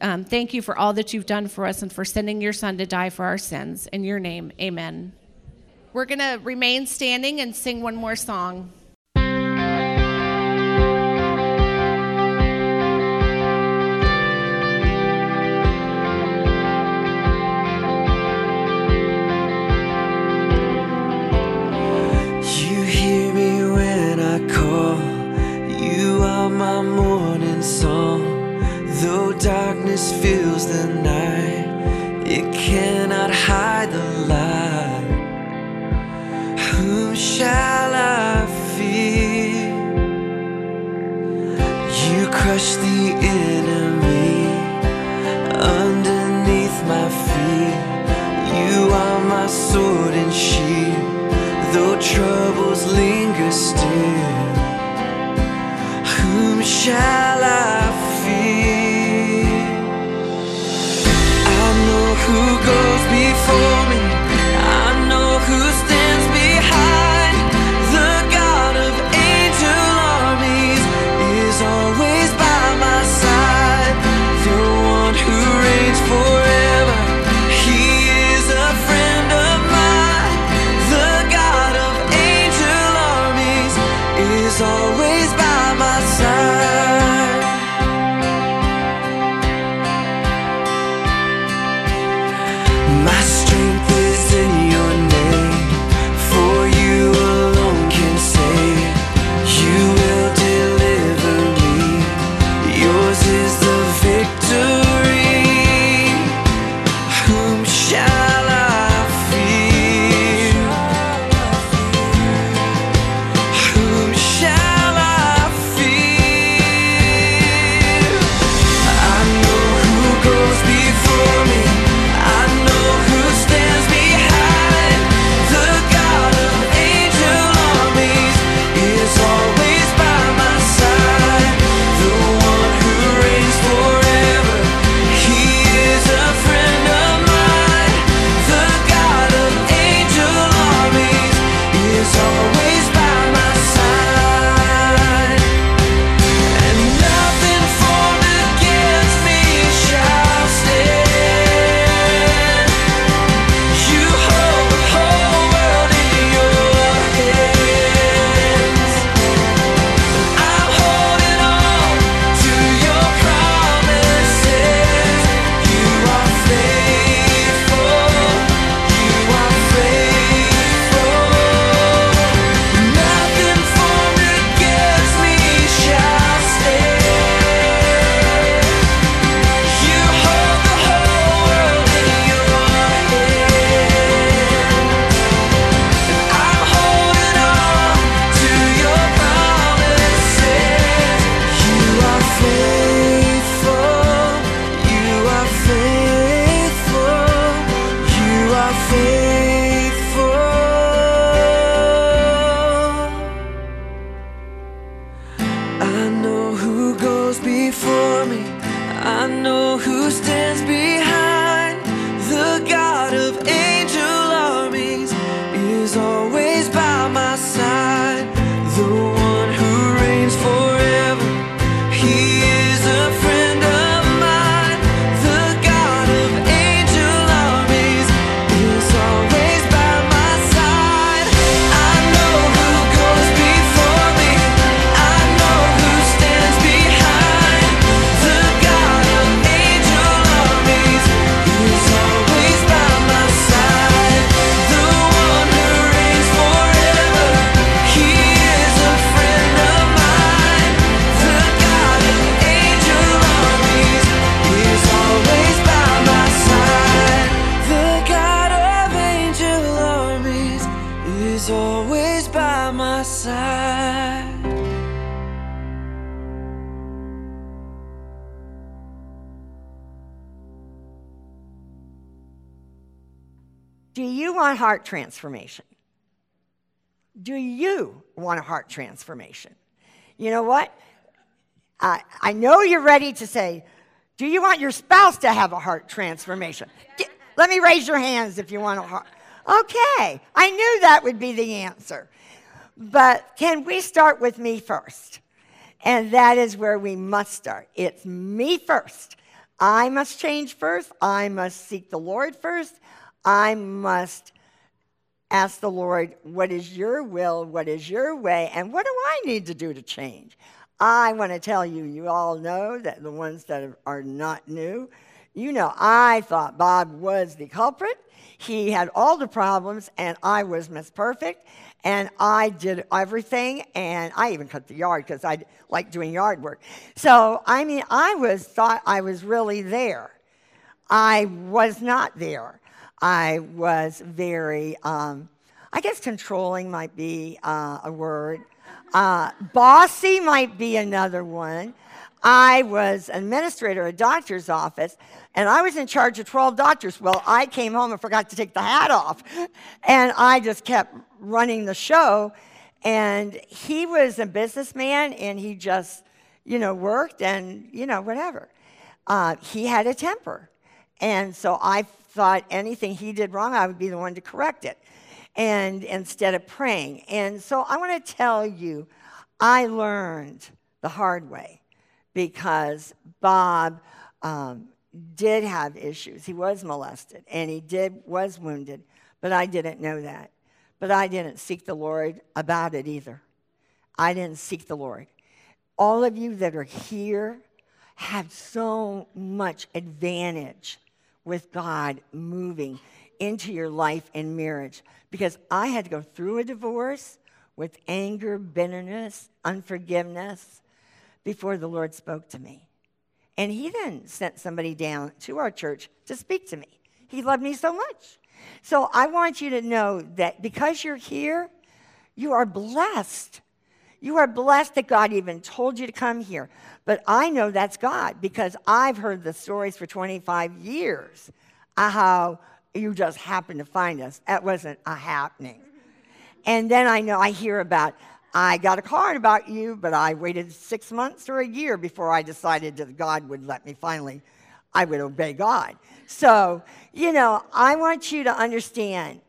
Um, thank you for all that you've done for us and for sending your son to die for our sins. In your name, amen. We're going to remain standing and sing one more song. Fills the night. It cannot hide the light. Whom shall I fear? You crush the enemy underneath my feet. You are my sword and shield, though troubles linger still. Whom shall I? Who goes transformation? Do you want a heart transformation? You know what? I, I know you're ready to say, Do you want your spouse to have a heart transformation? Get- let me raise your hands if you want a heart. Okay, I knew that would be the answer. But can we start with me first? And that is where we must start. It's me first. I must change first. I must seek the Lord first. I must ask the Lord, what is your will? What is your way? And what do I need to do to change? I want to tell you, you all know that the ones that are- not new, you know, I thought Bob was the culprit. He had all the problems, and I was Miss Perfect, and I did everything, and I even cut the yard because I like doing yard work. So, I mean, I was thought I was really there. I was not there. I was very, um, I guess controlling might be uh, a word. Uh, bossy might be another one. I was an administrator at a doctor's office, and I was in charge of 12 doctors. Well, I came home and forgot to take the hat off, and I just kept running the show. And he was a businessman, and he just, you know, worked and, you know, whatever. Uh, he had a temper. And so I thought anything he did wrong, I would be the one to correct it. And instead of praying. And so I want to tell you, I learned the hard way because Bob um, did have issues. He was molested and he did was wounded, but I didn't know that. But I didn't seek the Lord about it either. I didn't seek the Lord. All of you that are here have so much advantage with God moving into your life and marriage because I had to go through a divorce with anger, bitterness, unforgiveness before the Lord spoke to me. And He then sent somebody down to our church to speak to me. He loved me so much. So I want you to know that because you're here, you are blessed. You are blessed that God even told you to come here. But I know that's God because I've heard the stories for 25 years how you just happened to find us. That wasn't a happening. And then I know I hear about, I got a card about you, but I waited six months or a year before I decided that God would let me finally, I would obey God. So, you know, I want you to understand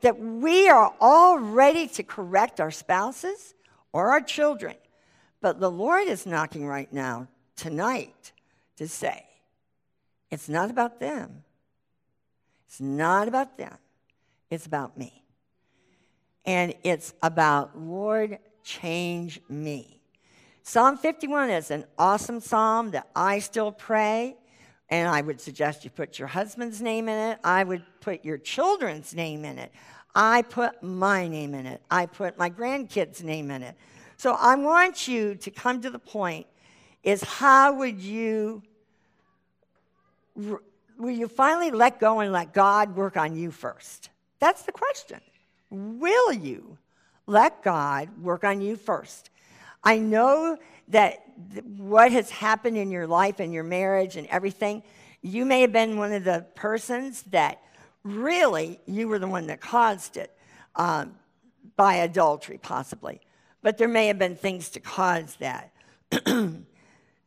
that we are all ready to correct our spouses or our children. But the Lord is knocking right now, tonight, to say, it's not about them. It's not about them. It's about me. And it's about, Lord, change me. Psalm 51 is an awesome psalm that I still pray. And I would suggest you put your husband's name in it. I would put your children's name in it. I put my name in it. I put my grandkids' name in it. So I want you to come to the point is how would you will you finally let go and let God work on you first? That's the question. Will you let God work on you first? I know that what has happened in your life and your marriage and everything, you may have been one of the persons that really you were the one that caused it um, by adultery, possibly. But there may have been things to cause that. the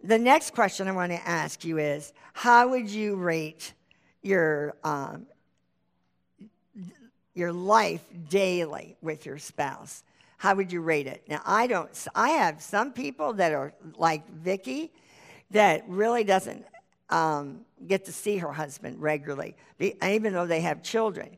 next question I want to ask you is how would you rate your, um, your life daily with your spouse? How would you rate it? Now, I don't, I have some people that are like Vicky that really doesn't um, get to see her husband regularly, even though they have children.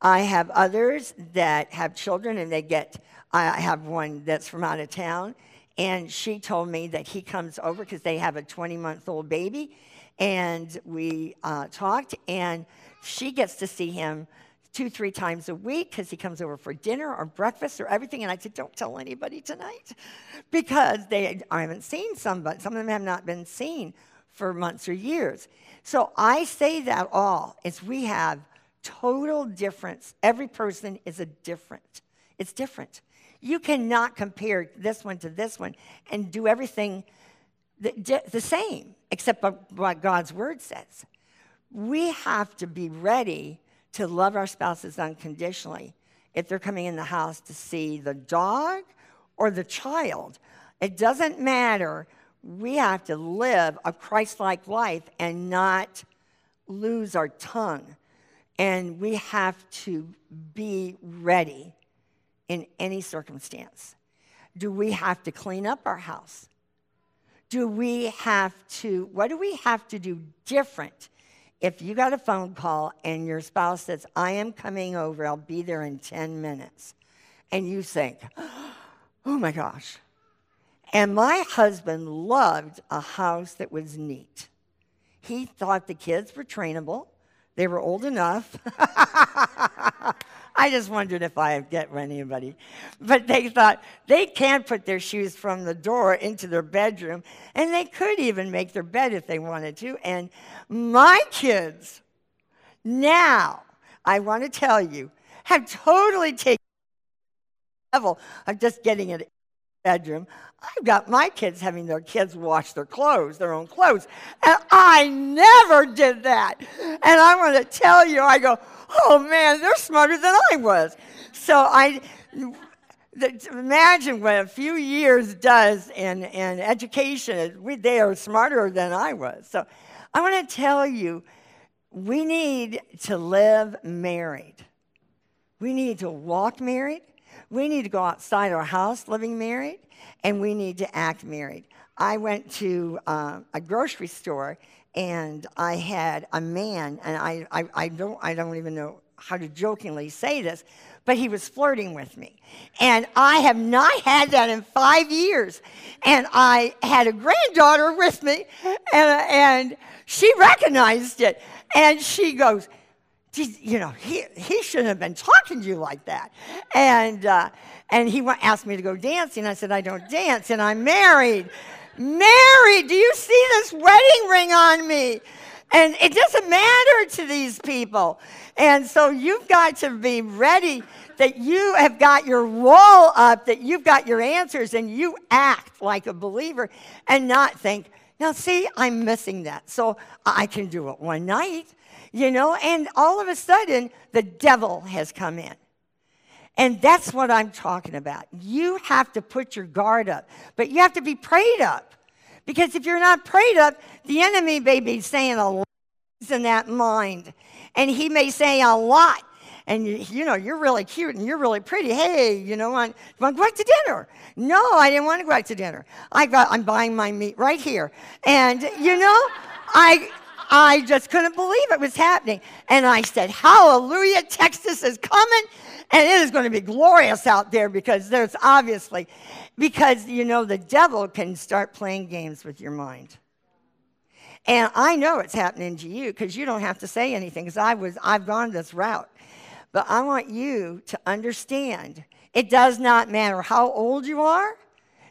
I have others that have children and they get, I have one that's from out of town, and she told me that he comes over because they have a 20 month old baby. And we uh, talked, and she gets to see him two, three times a week because he comes over for dinner or breakfast or everything. And I said, Don't tell anybody tonight because they, I haven't seen some, but some of them have not been seen for months or years. So I say that all is we have total difference. Every person is a different. It's different. You cannot compare this one to this one and do everything the, the same, except what God's word says. We have to be ready to love our spouses unconditionally if they're coming in the house to see the dog or the child. It doesn't matter. We have to live a Christ like life and not lose our tongue and we have to be ready in any circumstance. Do we have to clean up our house? Do we have to, what do we have to do different if you got a phone call and your spouse says, I am coming over, I'll be there in 10 minutes, and you think, oh my gosh. And my husband loved a house that was neat. He thought the kids were trainable. They were old enough. I just wondered if I'd get anybody. But they thought they can't put their shoes from the door into their bedroom, and they could even make their bed if they wanted to. And my kids, now, I want to tell you, have totally taken the level of just getting it bedroom. I've got my kids having their kids wash their clothes, their own clothes. And I never did that. And I want to tell you, I go, oh man, they're smarter than I was. So I imagine what a few years does in, in education. We, they are smarter than I was. So I want to tell you, we need to live married. We need to walk married. We need to go outside our house living married. And we need to act married. I went to uh, a grocery store and I had a man, and I, I, I, don't, I don't even know how to jokingly say this, but he was flirting with me. And I have not had that in five years. And I had a granddaughter with me, and, and she recognized it. And she goes, you know, he, he shouldn't have been talking to you like that. And, uh, and he asked me to go dancing. I said, I don't dance, and I'm married. Married, do you see this wedding ring on me? And it doesn't matter to these people. And so you've got to be ready that you have got your wall up, that you've got your answers, and you act like a believer and not think, now, see, I'm missing that. So I can do it one night, you know, and all of a sudden, the devil has come in. And that's what I'm talking about. You have to put your guard up, but you have to be prayed up. Because if you're not prayed up, the enemy may be saying a lot in that mind. And he may say a lot. And you, you know, you're really cute and you're really pretty. Hey, you know, want, want to go out to dinner? No, I didn't want to go out to dinner. I got, I'm buying my meat right here. And, you know, I, I just couldn't believe it was happening. And I said, Hallelujah, Texas is coming. And it is going to be glorious out there because there's obviously, because, you know, the devil can start playing games with your mind. And I know it's happening to you because you don't have to say anything because I was I've gone this route. But I want you to understand it does not matter how old you are.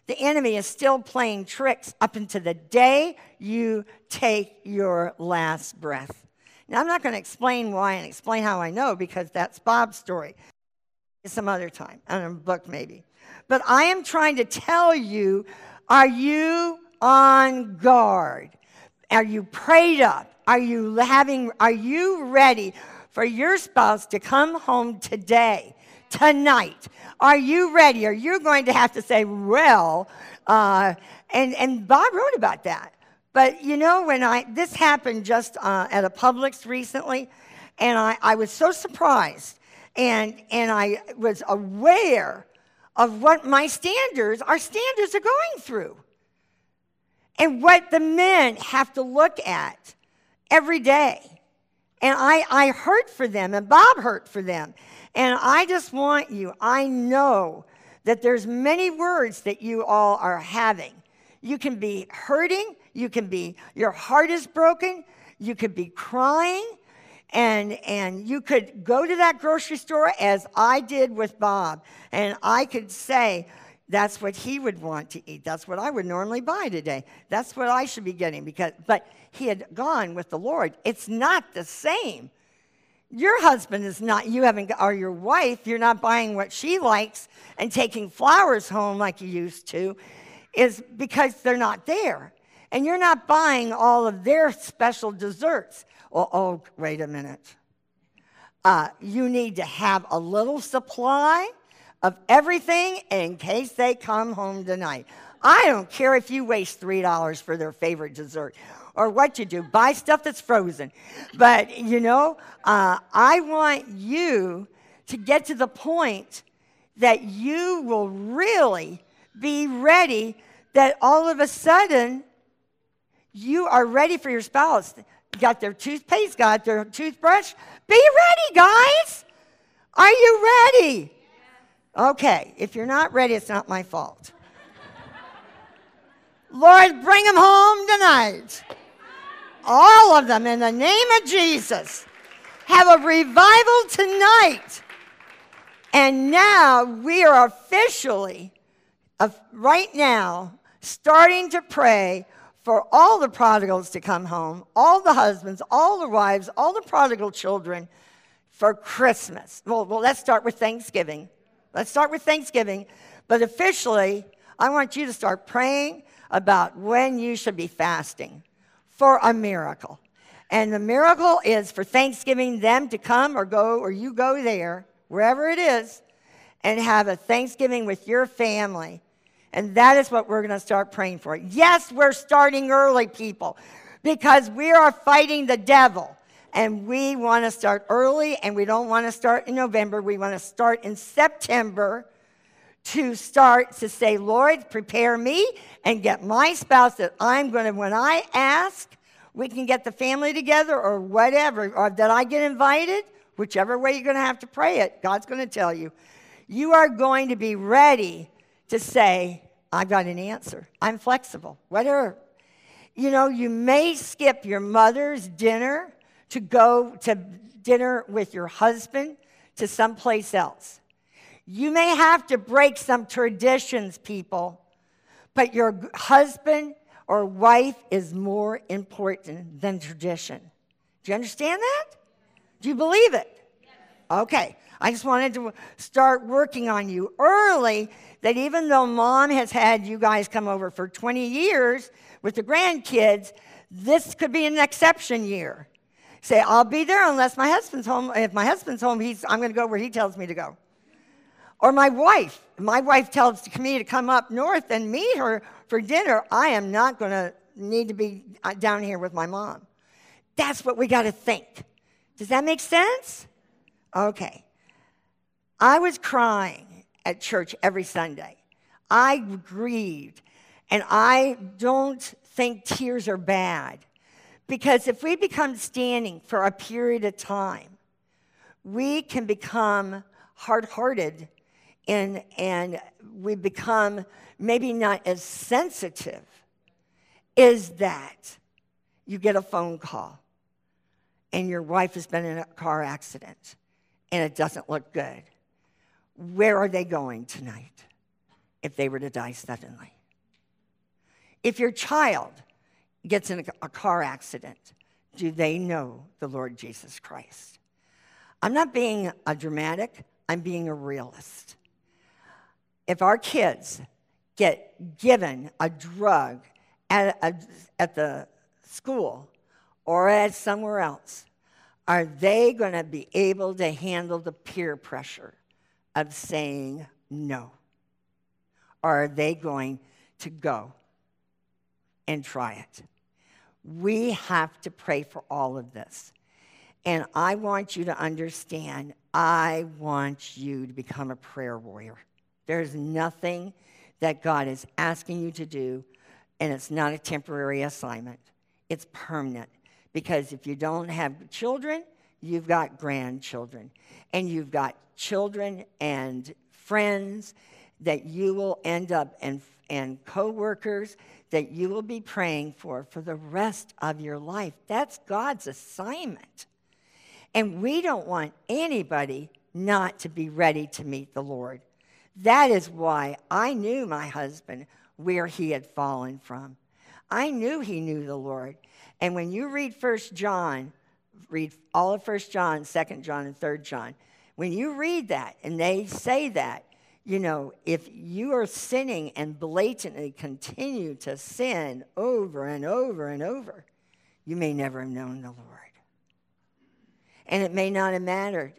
The enemy is still playing tricks up until the day you take your last breath. Now, I'm not going to explain why and explain how I know because that's Bob's story. Some other time, on a book maybe. But I am trying to tell you are you on guard? Are you prayed up? Are you having, are you ready for your spouse to come home today, tonight? Are you ready? Are you going to have to say, well, uh, and, and Bob wrote about that. But you know, when I, this happened just uh, at a Publix recently, and I, I was so surprised, and, and I was aware of what my standards, our standards are going through and what the men have to look at every day. And I, I hurt for them, and Bob hurt for them. And I just want you, I know that there's many words that you all are having. You can be hurting, you can be, your heart is broken, you could be crying, and, and you could go to that grocery store as I did with Bob, and I could say, that's what he would want to eat. That's what I would normally buy today. That's what I should be getting because but he had gone with the Lord. It's not the same. Your husband is not you haven't or your wife, you're not buying what she likes and taking flowers home like you used to is because they're not there. And you're not buying all of their special desserts. Oh, oh wait a minute. Uh, you need to have a little supply of everything in case they come home tonight. I don't care if you waste $3 for their favorite dessert or what you do. Buy stuff that's frozen. But, you know, uh, I want you to get to the point that you will really be ready, that all of a sudden you are ready for your spouse. Got their toothpaste, got their toothbrush. Be ready, guys. Are you ready? Okay, if you're not ready, it's not my fault. Lord, bring them home tonight. All of them in the name of Jesus. Have a revival tonight. And now we are officially, uh, right now, starting to pray for all the prodigals to come home, all the husbands, all the wives, all the prodigal children for Christmas. Well, well let's start with Thanksgiving. Let's start with Thanksgiving. But officially, I want you to start praying about when you should be fasting for a miracle. And the miracle is for Thanksgiving, them to come or go, or you go there, wherever it is, and have a Thanksgiving with your family. And that is what we're going to start praying for. Yes, we're starting early, people, because we are fighting the devil. And we want to start early, and we don't want to start in November. We want to start in September to start to say, Lord, prepare me and get my spouse that I'm going to, when I ask, we can get the family together or whatever, or that I get invited, whichever way you're going to have to pray it, God's going to tell you. You are going to be ready to say, I've got an answer. I'm flexible, whatever. You know, you may skip your mother's dinner to go to dinner with your husband to someplace else. You may have to break some traditions, people, but your husband or wife is more important than tradition. Do you understand that? Do you believe it? Okay. I just wanted to start working on you early that even though mom has had you guys come over for 20 years with the grandkids, this could be an exception year. Say, I'll be there unless my husband's home. If my husband's home, he's, I'm going to go where he tells me to go. Or my wife. My wife tells me to come up north and meet her for dinner. I am not going to need to be uh, down here with my mom. That's what we got to think. Does that make sense? Okay. I was crying at church every Sunday. I grieved. And I don't think tears are bad. Because if we become standing for a period of time, we can become hard hearted and, and we become maybe not as sensitive, is that you get a phone call and your wife has been in a car accident and it doesn't look good. Where are they going tonight if they were to die suddenly? If your child gets in a car accident, do they know the Lord Jesus Christ? I'm not being a dramatic, I'm being a realist if our kids get given a drug at, a, at the school or at somewhere else, are they going to be able to handle the peer pressure of saying no? Or are they going to go and try it? We have to pray for all of this. And I want you to understand, I want you to become a prayer warrior. There's nothing that God is asking you to do, and it's not a temporary assignment, it's permanent. Because if you don't have children, you've got grandchildren, and you've got children and friends that you will end up and and coworkers that you will be praying for for the rest of your life. That's God's assignment. And we don't want anybody not to be ready to meet the Lord. That is why I knew my husband where he had fallen from. I knew he knew the Lord. And when you read First John, read all of First John, Second John, and Third John, when you read that and they say that, you know, if you are sinning and blatantly continue to sin over and over and over, you may never have known the Lord. And it may not have mattered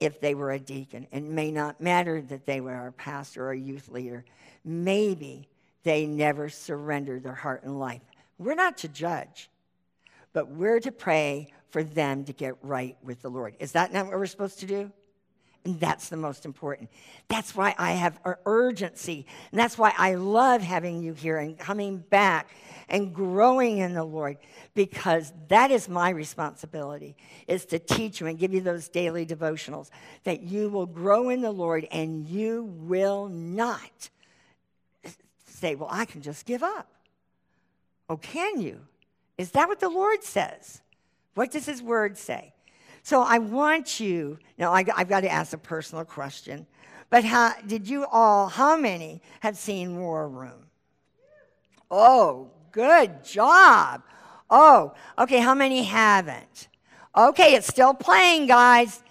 if they were a deacon. It may not matter that they were a pastor or a youth leader. Maybe they never surrendered their heart and life. We're not to judge, but we're to pray for them to get right with the Lord. Is that not what we're supposed to do? And that's the most important. That's why I have urgency. And that's why I love having you here and coming back and growing in the Lord because that is my responsibility is to teach you and give you those daily devotionals that you will grow in the Lord and you will not say, "Well, I can just give up." Oh, can you? Is that what the Lord says? What does his word say? So I want you, now I, have got to ask a personal question, but how, did you all, how many have seen War Room? Oh, Good job. Oh, okay, how many haven't? Okay, it's still playing, guys.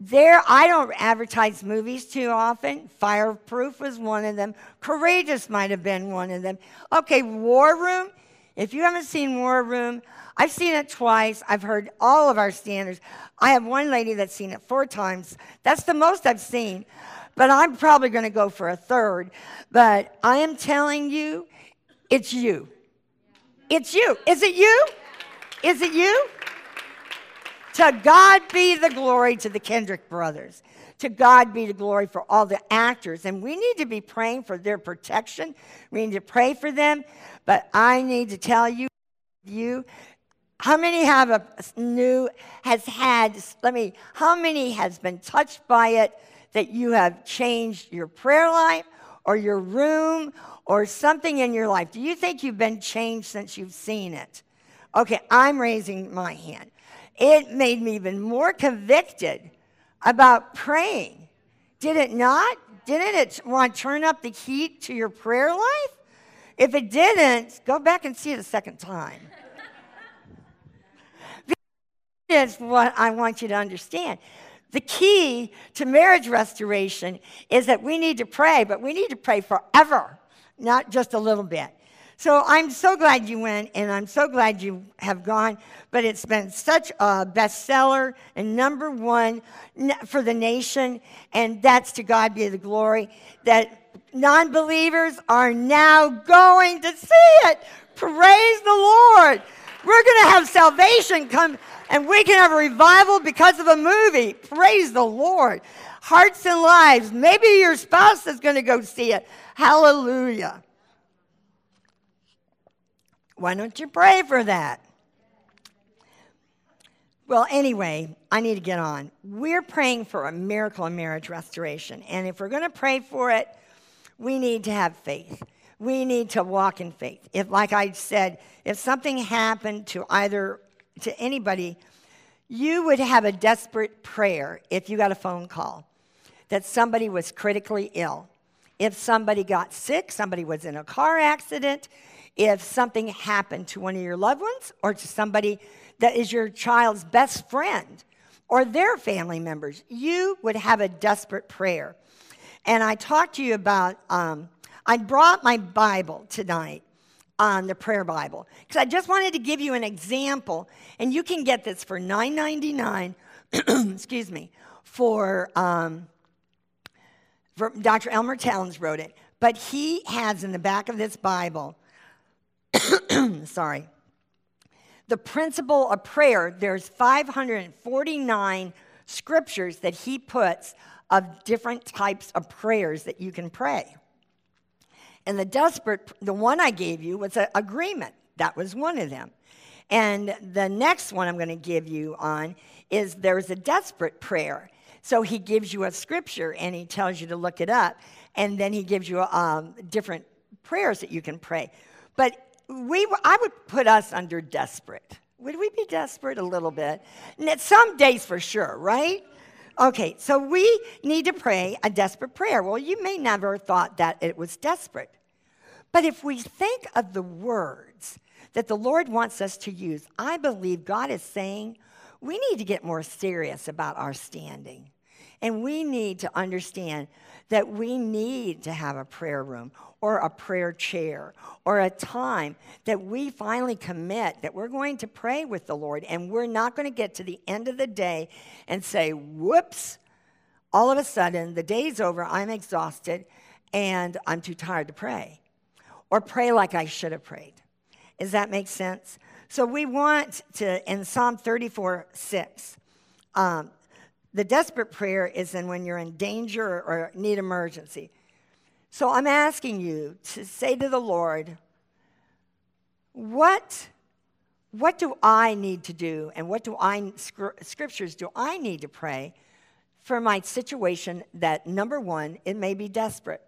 There, I don't advertise movies too often. Fireproof was one of them. Courageous might have been one of them. Okay, War Room. If you haven't seen War Room, I've seen it twice. I've heard all of our standards. I have one lady that's seen it four times. That's the most I've seen. But I'm probably going to go for a third. But I am telling you, it's you. It's you. Is it you? Is it you? To God be the glory to the Kendrick brothers. To God be the glory for all the actors. And we need to be praying for their protection. We need to pray for them. But I need to tell you, you how many have a new, has had, let me, how many has been touched by it that you have changed your prayer life or your room or something in your life? Do you think you've been changed since you've seen it? Okay, I'm raising my hand it made me even more convicted about praying. Did it not? Didn't it want to turn up the heat to your prayer life? If it didn't, go back and see it a second time. is what I want you to understand. The key to marriage restoration is that we need to pray, but we need to pray forever, not just a little bit. So I'm so glad you went, and I'm so glad you have gone. But it's been such a bestseller and number one for the nation, and that's to God be the glory. That non believers are now going to see it. Praise the Lord. We're going to have salvation come, and we can have a revival because of a movie. Praise the Lord. Hearts and lives. Maybe your spouse is going to go see it. Hallelujah. Why don't you pray for that? Well, anyway, I need to get on. We're praying for a miracle in marriage restoration. And if we're going to pray for it, we need to have faith. We need to walk in faith. If, like I said, if something happened to either to anybody, you would have a desperate prayer if you got a phone call that somebody was critically ill. If somebody got sick, somebody was in a car accident, if something happened to one of your loved ones or to somebody that is your child's best friend or their family members, you would have a desperate prayer. And I talked to you about, um, I brought my Bible tonight on the prayer Bible because I just wanted to give you an example, and you can get this for $9.99. excuse me, for, um, for Dr. Elmer Towns wrote it, but he has in the back of this Bible sorry. The principle of prayer, there's 549 scriptures that he puts of different types of prayers that you can pray. And the desperate, the one I gave you was an agreement. That was one of them. And the next one I'm going to give you on is there's a desperate prayer. So he gives you a scripture and he tells you to look it up. And then he gives you um, different prayers that you can pray. But we, I would put us under desperate. Would we be desperate a little bit? Some days for sure, right? Okay, so we need to pray a desperate prayer. Well, you may never thought that it was desperate. But if we think of the words that the Lord wants us to use, I believe God is saying we need to get more serious about our standing. And we need to understand that we need to have a prayer room or a prayer chair or a time that we finally commit that we're going to pray with the Lord and we're not going to get to the end of the day and say, whoops, all of a sudden the day's over, I'm exhausted, and I'm too tired to pray. Or pray like I should have prayed. Does that make sense? So we want to, in Psalm 34 6, um, the desperate prayer is in when you're in danger or need emergency. So I'm asking you to say to the Lord, what, what do I need to do and what do I, scriptures do I need to pray for my situation that, number one, it may be desperate?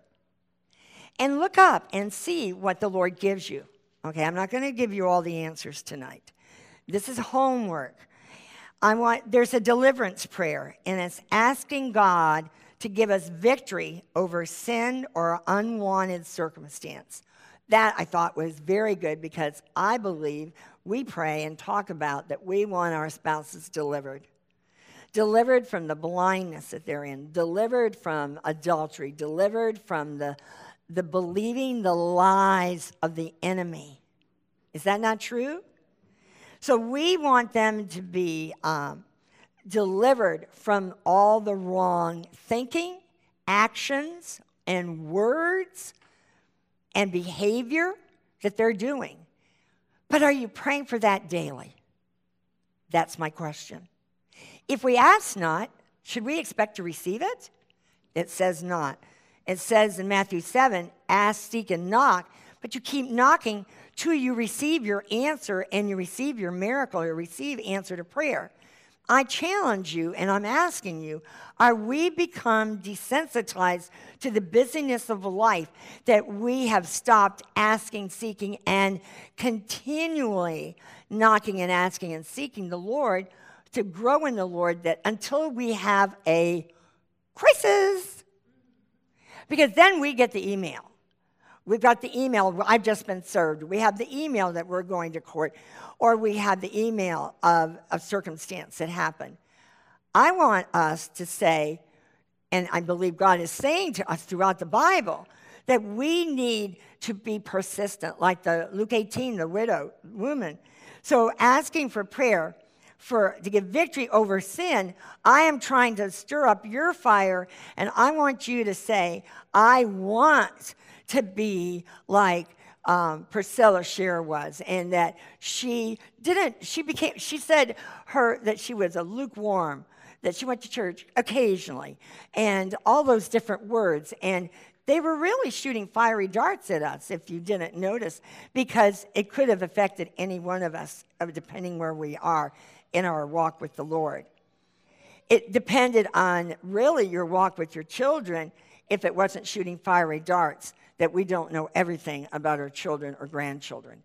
And look up and see what the Lord gives you. Okay, I'm not going to give you all the answers tonight. This is homework. I want there's a deliverance prayer, and it's asking God to give us victory over sin or unwanted circumstance. That I thought was very good because I believe we pray and talk about that we want our spouses delivered. delivered from the blindness that they're in, delivered from adultery, delivered from the, the believing the lies of the enemy. Is that not true? So we want them to be um, delivered from all the wrong thinking, actions, and words and behavior that they're doing. But are you praying for that daily? That's my question. If we ask not, should we expect to receive it? It says not. It says in Matthew 7 ask, seek, and knock, but you keep knocking till you receive your answer and you receive your miracle, you receive answer to prayer. I challenge you and I'm asking you are we become desensitized to the busyness of life that we have stopped asking, seeking, and continually knocking and asking and seeking the Lord to grow in the Lord that until we have a crisis, because then we get the email. We've got the email, I've just been served. We have the email that we're going to court, or we have the email of a circumstance that happened. I want us to say, and I believe God is saying to us throughout the Bible, that we need to be persistent, like the Luke 18, the widow woman. So asking for prayer for to give victory over sin, I am trying to stir up your fire, and I want you to say, I want to be like um, Priscilla Shirer was, and that she didn't, she became, she said her, that she was a lukewarm, that she went to church occasionally, and all those different words. And they were really shooting fiery darts at us, if you didn't notice, because it could have affected any one of us, uh, depending where we are in our walk with the Lord. It depended on really your walk with your children if it wasn't shooting fiery darts that we don't know everything about our children or grandchildren.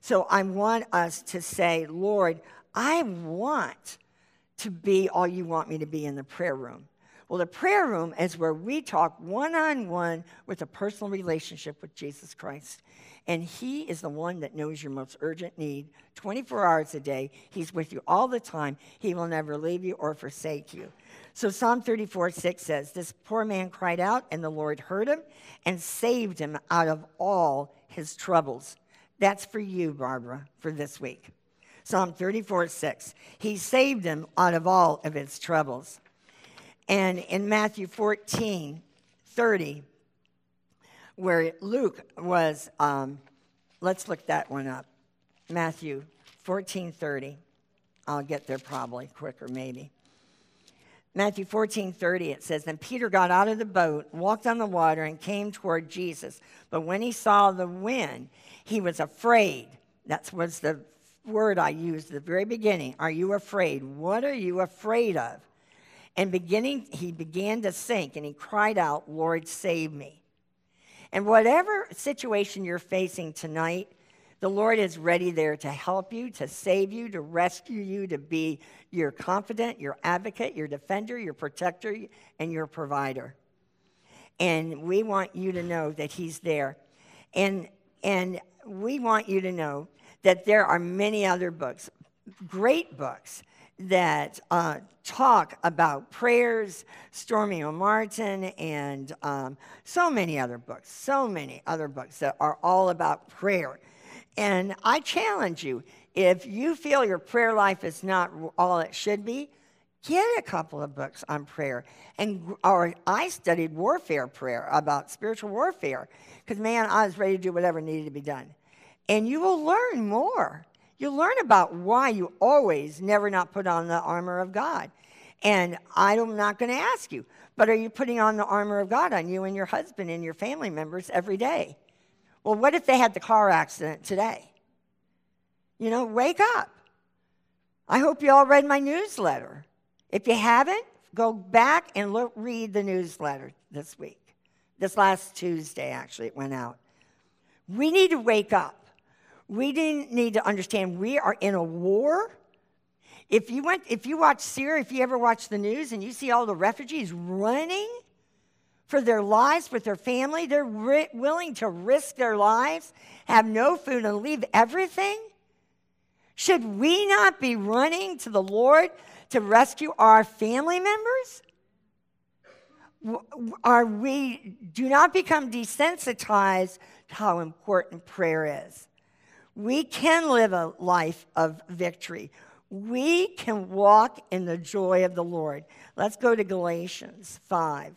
So I want us to say, Lord, I want to be all you want me to be in the prayer room. Well, the prayer room is where we talk one on one with a personal relationship with Jesus Christ. And He is the one that knows your most urgent need 24 hours a day. He's with you all the time. He will never leave you or forsake you. So Psalm 34 6 says, This poor man cried out, and the Lord heard him and saved him out of all his troubles. That's for you, Barbara, for this week. Psalm 34 6. He saved him out of all of his troubles. And in Matthew 14 30, where Luke was, um, let's look that one up. Matthew 14 30. I'll get there probably quicker, maybe. Matthew 14, 30, it says, Then Peter got out of the boat, walked on the water, and came toward Jesus. But when he saw the wind, he was afraid. That was the word I used at the very beginning. Are you afraid? What are you afraid of? And beginning, he began to sink, and he cried out, Lord, save me. And whatever situation you're facing tonight, the Lord is ready there to help you, to save you, to rescue you, to be your confidant, your advocate, your defender, your protector, and your provider. And we want you to know that He's there. And, and we want you to know that there are many other books, great books, that uh, talk about prayers, Stormie Omartian, and um, so many other books, so many other books that are all about prayer. And I challenge you if you feel your prayer life is not all it should be, get a couple of books on prayer. And or I studied warfare prayer about spiritual warfare because man, I was ready to do whatever needed to be done. And you will learn more. You'll learn about why you always never not put on the armor of God. And I'm not going to ask you, but are you putting on the armor of God on you and your husband and your family members every day? Well, what if they had the car accident today? You know, wake up. I hope you all read my newsletter. If you haven't, go back and look, read the newsletter this week. This last Tuesday, actually, it went out. We need to wake up. We need to understand we are in a war. If you went, if you watch Syria, if you ever watch the news and you see all the refugees running for their lives with their family. They're ri- willing to risk their lives, have no food, and leave everything. Should we not be running to the Lord to rescue our family members? Are we, do not become desensitized to how important prayer is. We can live a life of victory. We can walk in the joy of the Lord. Let's go to Galatians 5.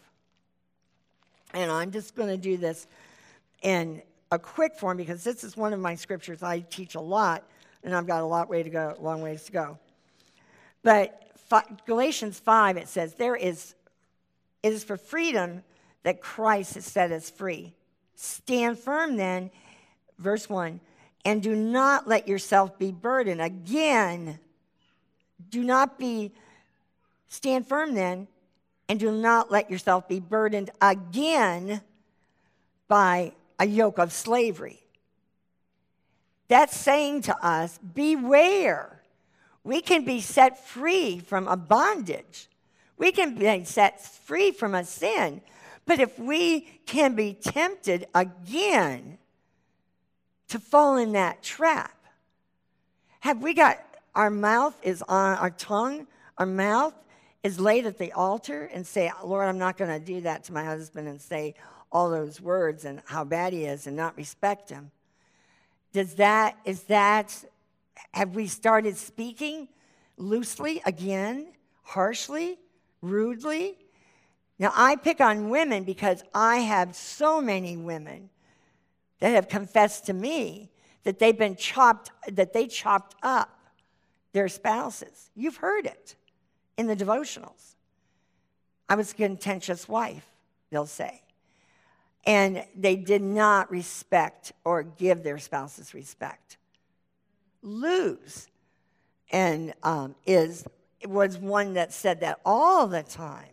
And I'm just going to do this in a quick form because this is one of my scriptures I teach a lot, and I've got a lot way to go, long ways to go. But Galatians 5, it says, There is, it is for freedom that Christ has set us free. Stand firm then, verse 1, and do not let yourself be burdened. Again, do not be, stand firm then, and do not let yourself be burdened again by a yoke of slavery. That's saying to us, beware. We can be set free from a bondage. We can be set free from a sin. But if we can be tempted again to fall in that trap, have we got our mouth is on our tongue, our mouth is laid at the altar and say, Lord, I'm not going to do that to my husband and say all those words and how bad he is and not respect him. Does that, is that, have we started speaking loosely again, harshly, rudely? Now, I pick on women because I have so many women that have confessed to me that they've been chopped, that they chopped up their spouses. You've heard it in the devotionals. I was a contentious wife, they'll say. And they did not respect or give their spouses respect. Luz and um, is was one that said that all the time.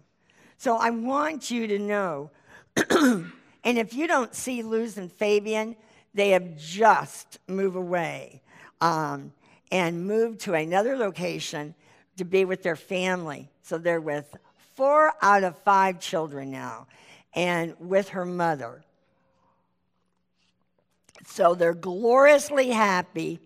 So I want you to know, and if you don't see Luz and Fabian, they have just moved away um, and moved to another location to be with their family. So they're with four out of five children now and with her mother. So they're gloriously happy,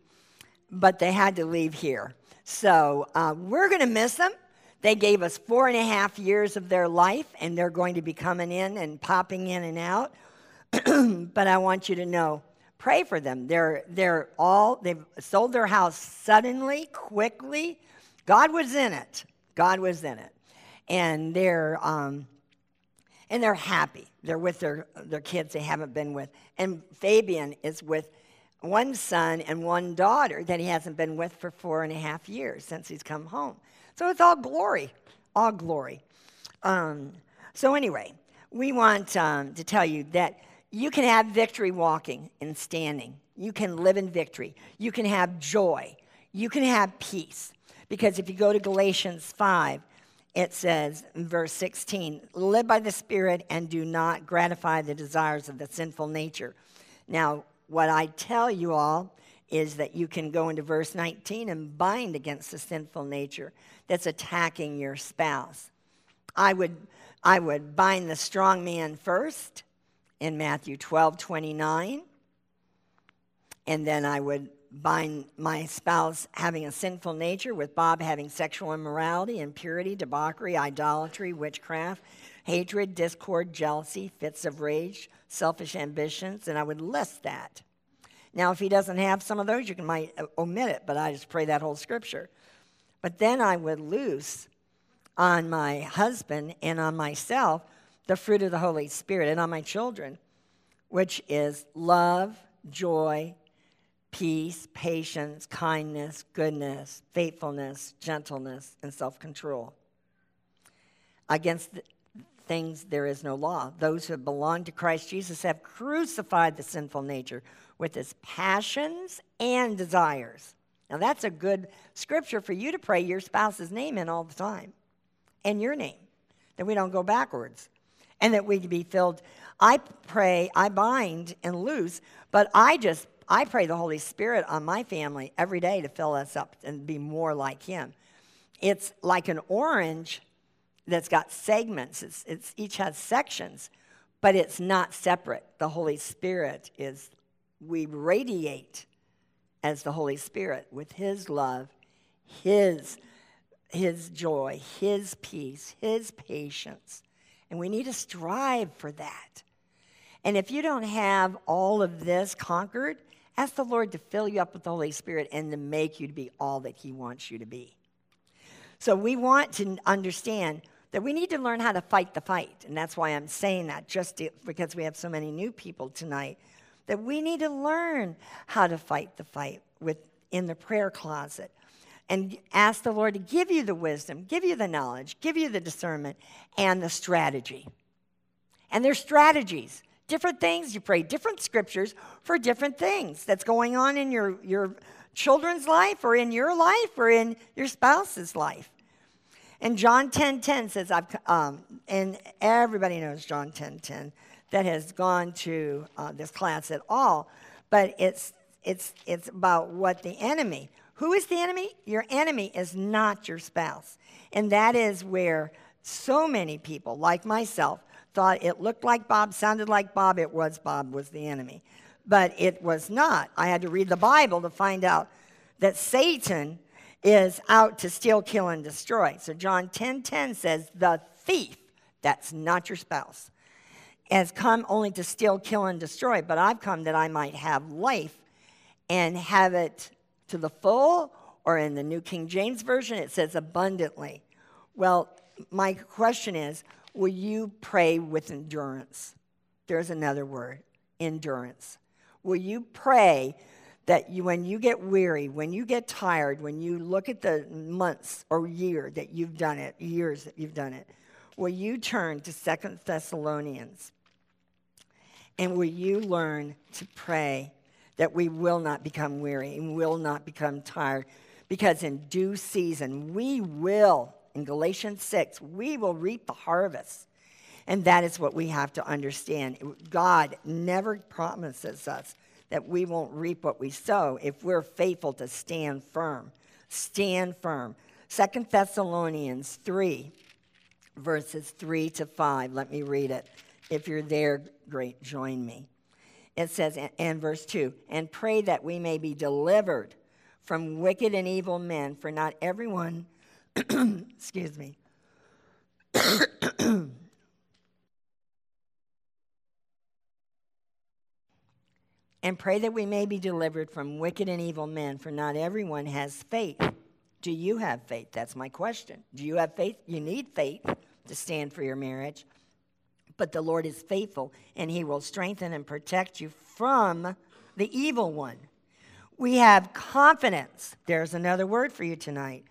but they had to leave here. So uh, we're going to miss them. They gave us four and a half years of their life, and they're going to be coming in and popping in and out. but I want you to know pray for them. They're, they're all, they've sold their house suddenly, quickly. God was in it. God was in it. And they're, um, and they're happy. They're with their, their kids they haven't been with. And Fabian is with one son and one daughter that he hasn't been with for four and a half years since he's come home. So it's all glory, all glory. Um, so, anyway, we want um, to tell you that you can have victory walking and standing. You can live in victory. You can have joy. You can have peace. Because if you go to Galatians 5, it says in verse 16, live by the Spirit and do not gratify the desires of the sinful nature. Now, what I tell you all is that you can go into verse 19 and bind against the sinful nature that's attacking your spouse. I would, I would bind the strong man first in Matthew 12 29, and then I would bind my spouse having a sinful nature with Bob having sexual immorality, impurity, debauchery, idolatry, witchcraft, hatred, discord, jealousy, fits of rage, selfish ambitions, and I would list that. Now, if he doesn't have some of those, you can might uh, omit it, but I just pray that whole scripture. But then I would loose on my husband and on myself the fruit of the Holy Spirit and on my children, which is love, joy, peace, patience, kindness, goodness, faithfulness, gentleness, and self control. Against th- things there is no law. Those who belong to Christ Jesus have crucified the sinful nature with his passions and desires. Now, that's a good scripture for you to pray your spouse's name in all the time and your name, that we don't go backwards and that we be filled. I pray, I bind and loose, but I just I pray the Holy Spirit on my family every day to fill us up and be more like Him. It's like an orange that's got segments, it's, it's each has sections, but it's not separate. The Holy Spirit is, we radiate as the Holy Spirit with His love, His, His joy, His peace, His patience. And we need to strive for that. And if you don't have all of this conquered, ask the Lord to fill you up with the Holy Spirit and to make you to be all that He wants you to be. So we want to understand that we need to learn how to fight the fight. And that's why I'm saying that, just to, because we have so many new people tonight, that we need to learn how to fight the fight with, in the prayer closet. And ask the Lord to give you the wisdom, give you the knowledge, give you the discernment, and the strategy. And there's strategies, different things. You pray different scriptures for different things that's going on in your, your children's life or in your life or in your spouse's life. And John 10 10 says, I've, um, and everybody knows John 10 10 that has gone to uh, this class at all, but it's, it's, it's about what the enemy, who is the enemy? Your enemy is not your spouse. And that is where so many people, like myself, thought it looked like Bob, sounded like Bob, it was Bob was the enemy. But it was not. I had to read the Bible to find out that Satan is out to steal, kill, and destroy. So John 10 10 says, The thief, that's not your spouse, has come only to steal, kill, and destroy, but I've come that I might have life and have it to the full, or in the New King James Version, it says abundantly. Well, my question is will you pray with endurance? There's another word endurance. Will you pray that you, when you get weary, when you get tired, when you look at the months or year that you've done it, years that you've done it, will you turn to Second Thessalonians and will you learn to pray that we will not become weary and will not become tired? Because in due season, we will, in Galatians 6, we will reap the harvest. And that is what we have to understand. God never promises us that we won't reap what we sow if we're faithful to stand firm. Stand firm. Second Thessalonians 3, verses 3 to 5. Let me read it. If you're there, great, join me. It says, and verse 2 and pray that we may be delivered from wicked and evil men, for not everyone, excuse me, and pray that we may be delivered from wicked and evil men, for not everyone has faith. Do you have faith? That's my question. Do you have faith? You need faith to stand for your marriage. But the Lord is faithful, and He will strengthen and protect you from the evil one. We have confidence. There's another word for you tonight.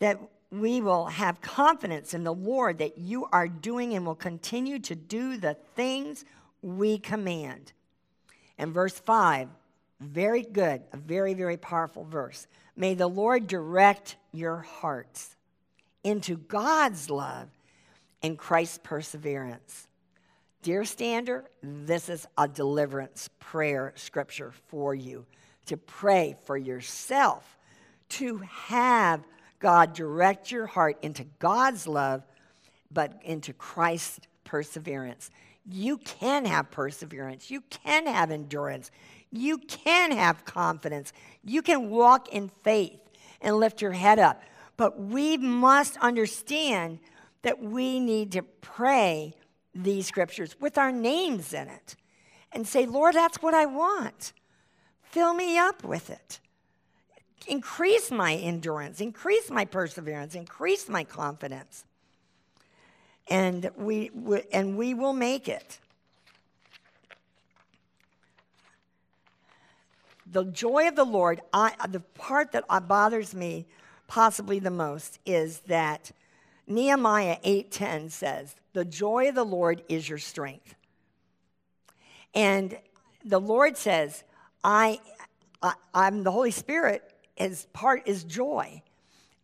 That we will have confidence in the Lord that you are doing and will continue to do the things we command. And verse 5, very good, a very, very powerful verse. May the Lord direct your hearts into God's love and Christ's perseverance. Dear Stander, this is a deliverance prayer scripture for you to pray for yourself, to have God direct your heart into God's love, but into Christ's perseverance. You can have perseverance. You can have endurance. You can have confidence. You can walk in faith and lift your head up. But we must understand that we need to pray these scriptures with our names in it and say, Lord, that's what I want. Fill me up with it. Increase my endurance, increase my perseverance, increase my confidence and we, we and we will make it. The joy of the Lord, I, the part that bothers me possibly the most is that Nehemiah 8:10 says, "The joy of the Lord is your strength." And the Lord says, I, I I'm the Holy Spirit is part is joy.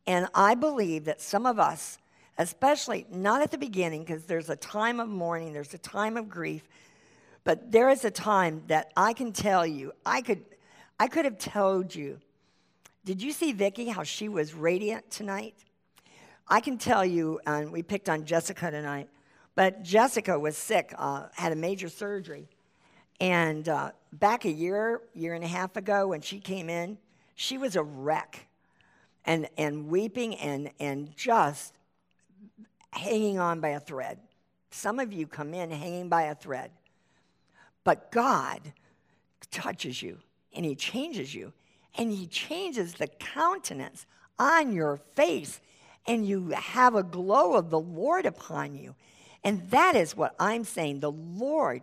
And I believe that some of us especially not at the beginning, because there's a time of mourning, there's a time of grief, but there is a time that I can tell you, I could, I could have told you. Did you see Vicki, how she was radiant tonight? I can tell you, and we picked on Jessica tonight, but Jessica was sick, uh, had a major surgery, And uh, back a year, year and a half ago, when she came in, she was a wreck and, and weeping and, and just hanging on by a thread. Some of you come in hanging by a thread. But God touches you and He changes you and He changes the countenance on your face and you have a glow of the Lord upon you. And that is what I'm saying. The Lord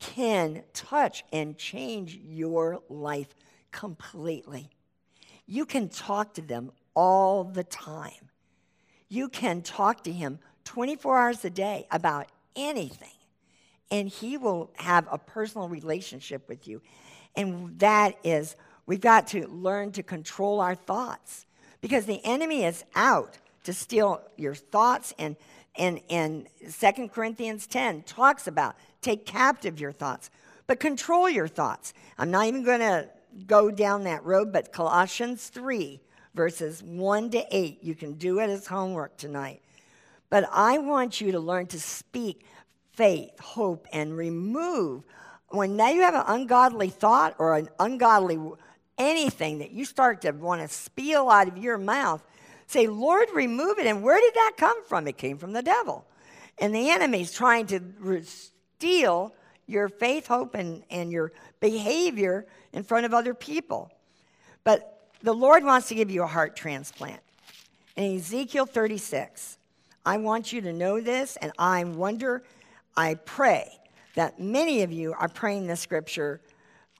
can touch and change your life completely. You can talk to them all the time. You can talk to Him 24 hours a day about anything, and He will have a personal relationship with you. And that is, we've got to learn to control our thoughts because the enemy is out to steal your thoughts and and and 2 Corinthians 10 talks about take captive your thoughts but control your thoughts. I'm not even going to go down that road but Colossians 3 verses 1 to 8 you can do it as homework tonight. But I want you to learn to speak faith, hope and remove when now you have an ungodly thought or an ungodly anything that you start to want to spill out of your mouth Say, Lord, remove it. And where did that come from? It came from the devil. And the enemy's trying to steal your faith, hope, and, and your behavior in front of other people. But the Lord wants to give you a heart transplant. In Ezekiel 36, I want you to know this, and I wonder, I pray that many of you are praying this scripture,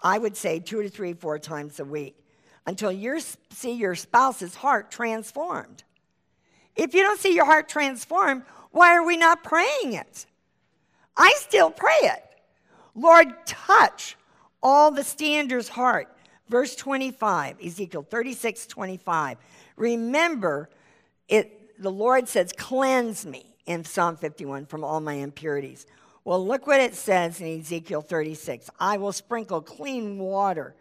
I would say two to three, four times a week until you see your spouse's heart transformed. If you don't see your heart transformed, why are we not praying it? I still pray it. Lord, touch all the standers' heart. Verse 25, Ezekiel 36, 25. Remember, it, the Lord says, cleanse me in Psalm 51 from all my impurities. Well, look what it says in Ezekiel 36 I will sprinkle clean water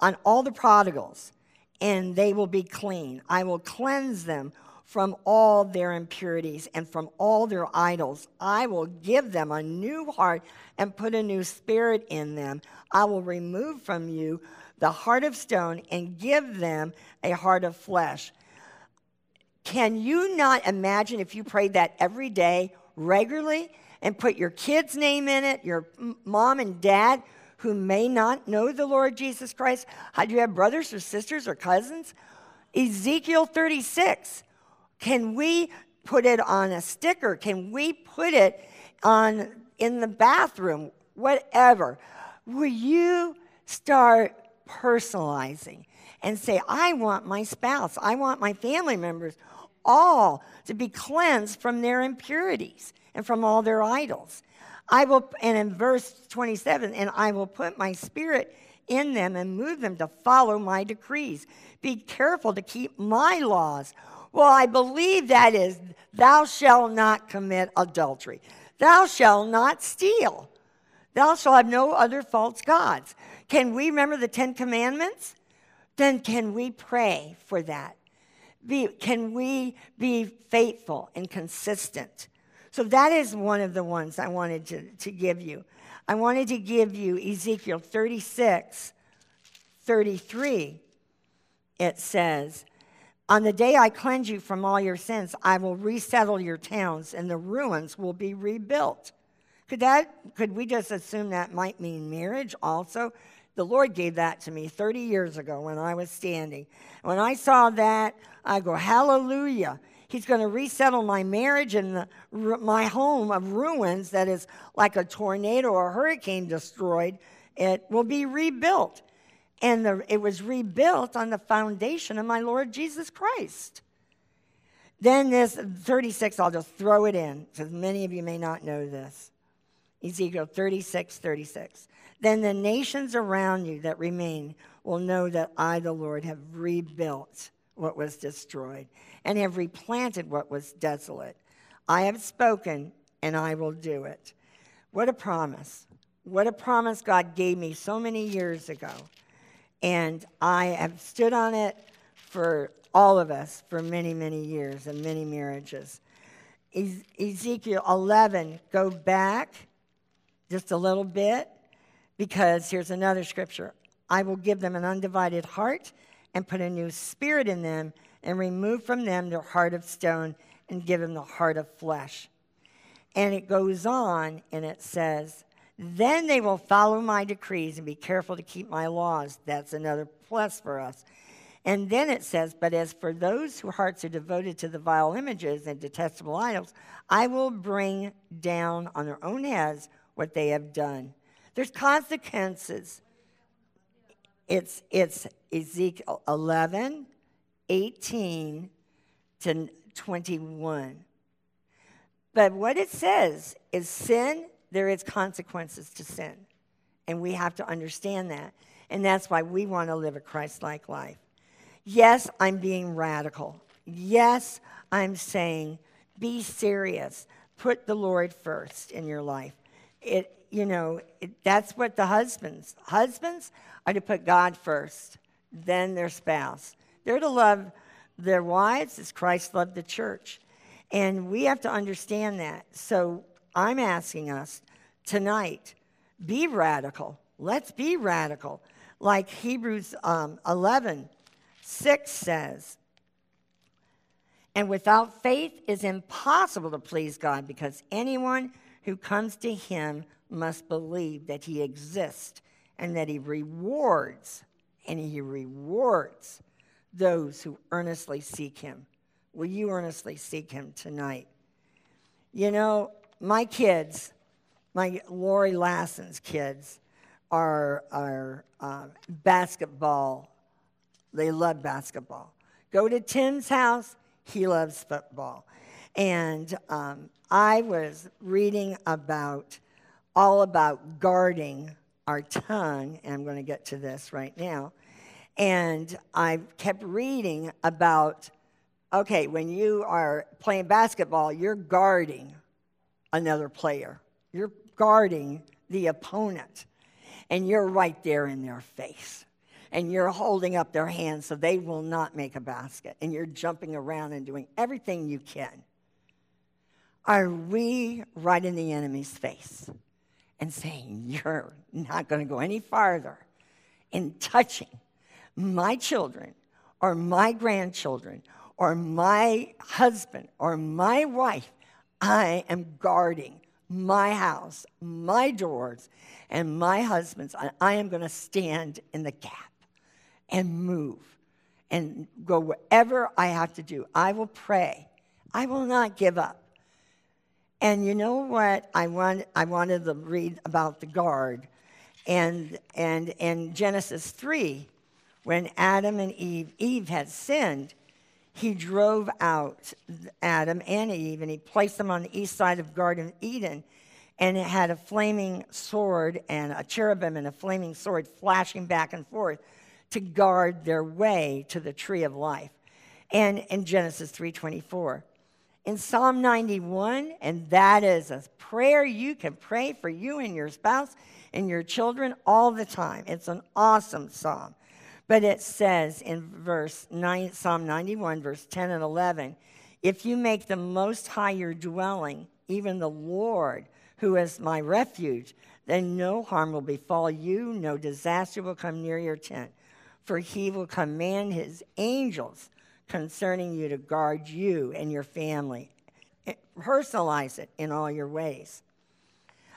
on all the prodigals, and they will be clean. I will cleanse them from all their impurities and from all their idols. I will give them a new heart and put a new spirit in them. I will remove from you the heart of stone and give them a heart of flesh. Can you not imagine if you prayed that every day, regularly, and put your kid's name in it, your mom and dad? Who may not know the Lord Jesus Christ? How do you have brothers or sisters or cousins? Ezekiel 36. Can we put it on a sticker? Can we put it on in the bathroom? Whatever. Will you start personalizing and say, I want my spouse, I want my family members all to be cleansed from their impurities and from all their idols. I will, and in verse 27, and I will put my spirit in them and move them to follow my decrees. Be careful to keep my laws. Well, I believe that is, thou shalt not commit adultery. Thou shalt not steal. Thou shalt have no other false gods. Can we remember the Ten Commandments? Then can we pray for that? Be, can we be faithful and consistent? So that is one of the ones I wanted to, to give you. I wanted to give you Ezekiel 36, 33. It says, On the day I cleanse you from all your sins, I will resettle your towns, and the ruins will be rebuilt. Could that could we just assume that might mean marriage also? The Lord gave that to me 30 years ago when I was standing. When I saw that, I go, Hallelujah. He's going to resettle my marriage and the, my home of ruins that is like a tornado or a hurricane destroyed. It will be rebuilt. And the, it was rebuilt on the foundation of my Lord Jesus Christ. Then this 36, I'll just throw it in because many of you may not know this. Ezekiel 36, 36. Then the nations around you that remain will know that I, the Lord, have rebuilt what was destroyed and have replanted what was desolate. I have spoken and I will do it. What a promise. What a promise God gave me so many years ago. And I have stood on it for all of us for many, many years and many marriages. Ezekiel 11, go back just a little bit. Because here's another scripture I will give them an undivided heart and put a new spirit in them and remove from them their heart of stone and give them the heart of flesh. And it goes on and it says, Then they will follow my decrees and be careful to keep my laws. That's another plus for us. And then it says, But as for those whose hearts are devoted to the vile images and detestable idols, I will bring down on their own heads what they have done. There's consequences. It's, it's Ezekiel 11, 18 to 21. But what it says is sin, there is consequences to sin. And we have to understand that. And that's why we want to live a Christ like life. Yes, I'm being radical. Yes, I'm saying be serious. Put the Lord first in your life. It, you know, it, that's what the husbands, husbands are to put God first, then their spouse. They're to love their wives as Christ loved the church. And we have to understand that. So I'm asking us tonight be radical. Let's be radical. Like Hebrews um, 11 6 says, and without faith is impossible to please God because anyone who comes to him must believe that he exists and that he rewards, and he rewards those who earnestly seek him. Will you earnestly seek him tonight? You know, my kids, my Lori Lassen's kids, are, are uh, basketball. They love basketball. Go to Tim's house, he loves football. And um, I was reading about all about guarding our tongue, and I'm going to get to this right now. And I kept reading about okay, when you are playing basketball, you're guarding another player, you're guarding the opponent, and you're right there in their face. And you're holding up their hands so they will not make a basket. And you're jumping around and doing everything you can. Are we right in the enemy's face and saying, You're not going to go any farther in touching my children or my grandchildren or my husband or my wife, I am guarding my house, my doors, and my husband's. I am going to stand in the gap and move and go wherever I have to do. I will pray. I will not give up. And you know what? I, want, I wanted to read about the guard. And, and in Genesis 3, when Adam and Eve, Eve had sinned, he drove out Adam and Eve and he placed them on the east side of Garden Eden. And it had a flaming sword and a cherubim and a flaming sword flashing back and forth to guard their way to the tree of life. And in Genesis 3:24. In Psalm 91, and that is a prayer you can pray for you and your spouse and your children all the time. It's an awesome psalm. But it says in verse 9, Psalm 91, verse 10 and 11, if you make the Most High your dwelling, even the Lord, who is my refuge, then no harm will befall you, no disaster will come near your tent. For he will command his angels concerning you to guard you and your family. Personalize it in all your ways.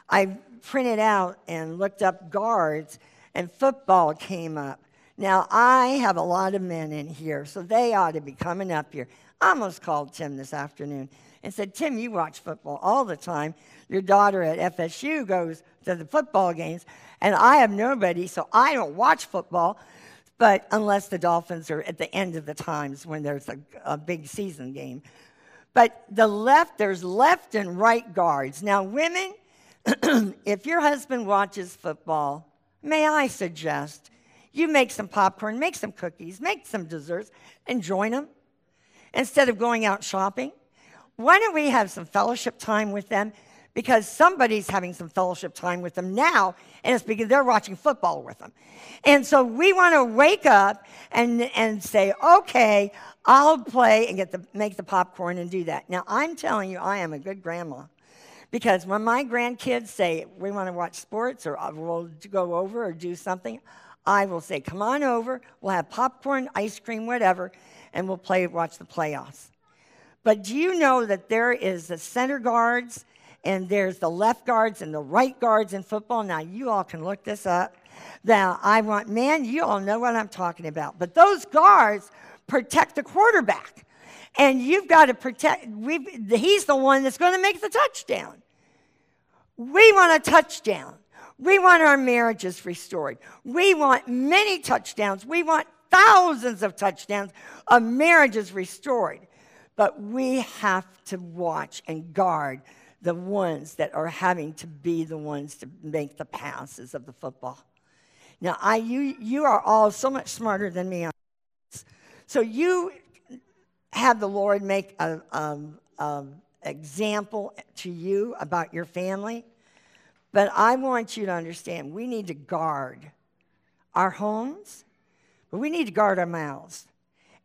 I printed out and looked up guards, and football came up. Now, I have a lot of men in here, so they ought to be coming up here. I almost called Tim this afternoon and said, Tim, you watch football all the time. Your daughter at FSU goes to the football games, and I have nobody, so I don't watch football, but unless the Dolphins are at the end of the times when there's a, a big season game. But the left, there's left and right guards. Now, women, if your husband watches football, may I suggest you make some popcorn, make some cookies, make some desserts, and join them instead of going out shopping. Why don't we have some fellowship time with them? Because somebody's having some fellowship time with them now, and it's because they're watching football with them. And so we want to wake up and, and say, okay, I'll play and get the, make the popcorn and do that. Now, I'm telling you, I am a good grandma Because when my grandkids say, we want to watch sports or uh, we'll go over or do something, I will say, come on over, we'll have popcorn, ice cream, whatever, and we'll play, watch the playoffs. But do you know that there is the center guards and there's the left guards and the right guards in football? Now, you all can look this up. Now, I want, man, you all know what I'm talking about. But those guards protect the quarterback. And you've got to protect, he's the one that's going to make the touchdown. We want a touchdown. We want our marriages restored. We want many touchdowns. We want thousands of touchdowns of marriages restored. But we have to watch and guard the ones that are having to be the ones to make the passes of the football. Now, I, you, you are all so much smarter than me. So you have the Lord make an um, um, example to you about your family. But I want you to understand we need to guard our homes, but we need to guard our mouths.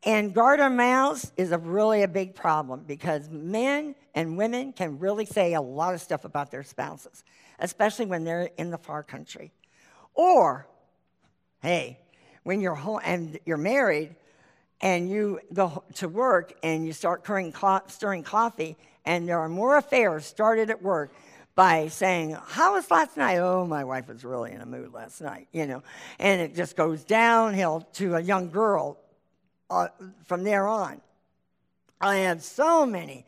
And guard our mouths is a really a big problem because men and women can really say a lot of stuff about their spouses, especially when they're in the far country. Or, hey, when you're home and you're married and you go to work and you start stirring coffee, and there are more affairs started at work by saying, How was last night? Oh, my wife was really in a mood last night, you know. And it just goes downhill to a young girl uh, from there on. I have so many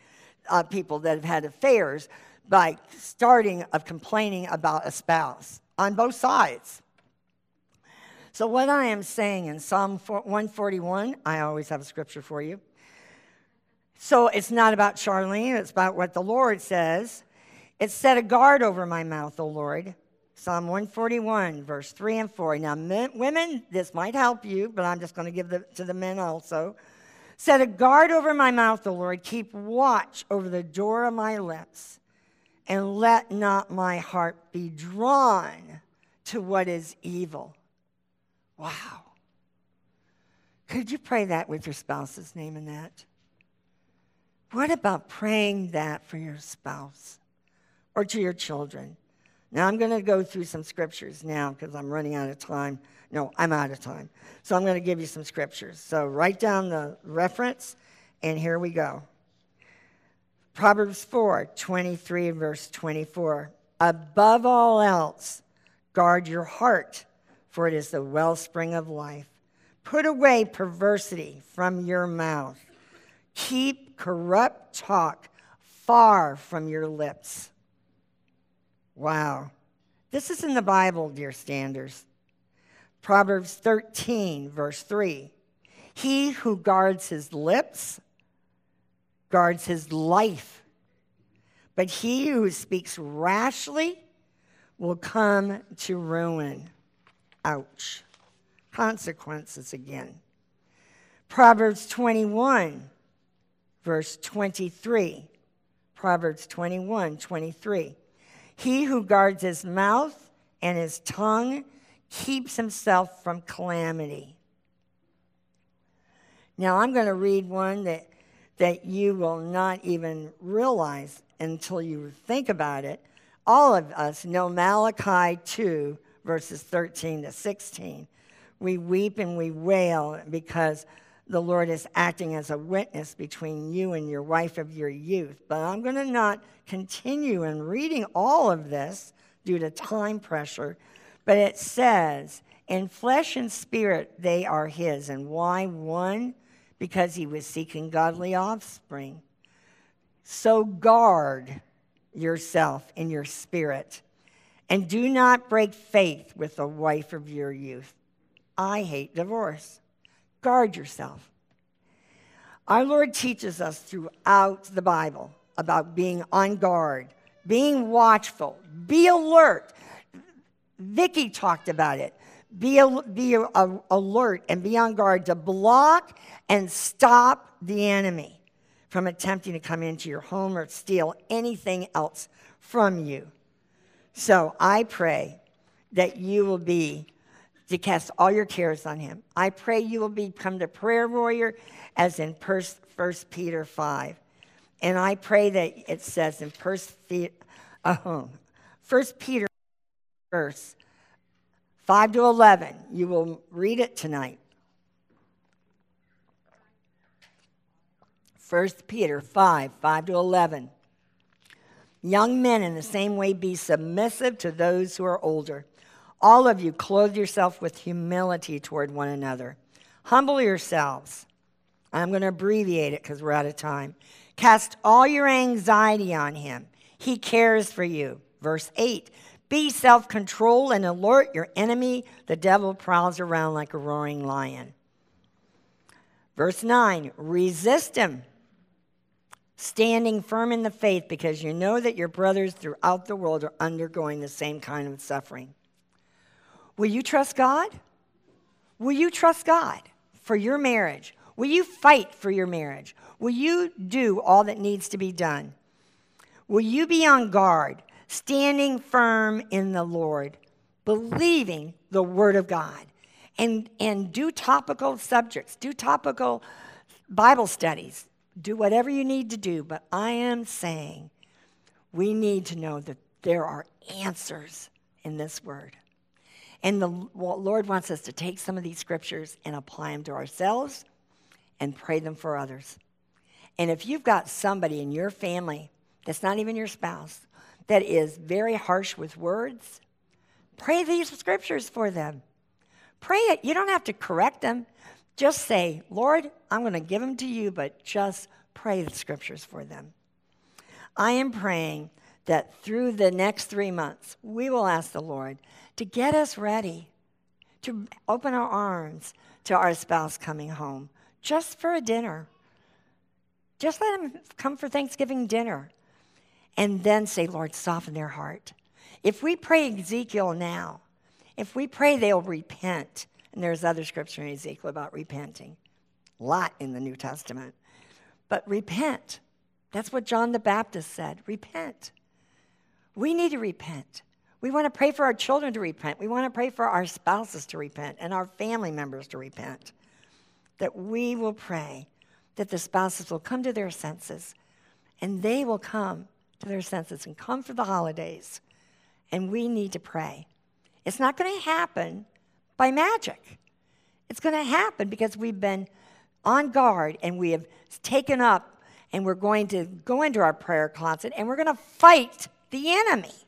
uh, people that have had affairs by starting of complaining about a spouse on both sides. So, what I am saying in Psalm 141, I always have a scripture for you. So, it's not about Charlyne, it's about what the Lord says. It set a guard over my mouth, O Lord. Psalm 141, verse 3 and 4. Now, men, women, this might help you, but I'm just going to give it to the men also. Set a guard over my mouth, O Lord. Keep watch over the door of my lips, and let not my heart be drawn to what is evil. Wow. Could you pray that with your spouse's name in that? What about praying that for your spouse? or to your children. Now, I'm going to go through some scriptures now because I'm running out of time. No, I'm out of time. So I'm going to give you some scriptures. So write down the reference, and here we go. Proverbs 4 23, verse 24. Above all else, guard your heart, for it is the wellspring of life. Put away perversity from your mouth. Keep corrupt talk far from your lips. Wow. This is in the Bible, dear standers. Proverbs 13, verse 3. He who guards his lips guards his life, but he who speaks rashly will come to ruin. Ouch. Consequences again. Proverbs 21, verse 23. Proverbs 21, 23. He who guards his mouth and his tongue keeps himself from calamity. Now, I'm going to read one that, that you will not even realize until you think about it. All of us know Malachi 2, verses 13 to 16. We weep and we wail because the Lord is acting as a witness between you and your wife of your youth. But I'm going to not continue in reading all of this due to time pressure. But it says, in flesh and spirit they are his. And why one? Because he was seeking godly offspring. So guard yourself in your spirit. And do not break faith with the wife of your youth. I hate divorce guard yourself. Our Lord teaches us throughout the Bible about being on guard, being watchful, be alert. Vicky talked about it. Be, be alert and be on guard to block and stop the enemy from attempting to come into your home or steal anything else from you. So I pray that you will be to cast all your cares on him. I pray you will become the prayer warrior as in 1 Peter 5. And I pray that it says in uh, First Peter verse 5 to 11. You will read it tonight. 1 Peter 5 5 to 11. Young men, in the same way, be submissive to those who are older. All of you, clothe yourself with humility toward one another. Humble yourselves. I'm going to abbreviate it because we're out of time. Cast all your anxiety on him. He cares for you. Verse 8 Be self controlled and alert your enemy. The devil prowls around like a roaring lion. Verse 9 Resist him standing firm in the faith because you know that your brothers throughout the world are undergoing the same kind of suffering. Will you trust God? Will you trust God for your marriage? Will you fight for your marriage? Will you do all that needs to be done? Will you be on guard, standing firm in the Lord, believing the Word of God? And, and do topical subjects, do topical Bible studies, do whatever you need to do, but I am saying we need to know that there are answers in this word. And the Lord wants us to take some of these scriptures and apply them to ourselves and pray them for others. And if you've got somebody in your family that's not even your spouse that is very harsh with words, pray these scriptures for them. Pray it. You don't have to correct them. Just say, Lord, I'm going to give them to you, but just pray the scriptures for them. I am praying that through the next three months, we will ask the Lord to get us ready, to open our arms to our spouse coming home just for a dinner. Just let them come for Thanksgiving dinner. And then say, Lord, soften their heart. If we pray Ezekiel now, if we pray they'll repent, and there's other scripture in Ezekiel about repenting, a lot in the New Testament. But repent. That's what John the Baptist said repent. We need to repent. We want to pray for our children to repent. We want to pray for our spouses to repent and our family members to repent. That we will pray that the spouses will come to their senses and they will come to their senses and come for the holidays. And we need to pray. It's not going to happen by magic. It's going to happen because we've been on guard and we have taken up and we're going to go into our prayer closet and we're going to fight the enemy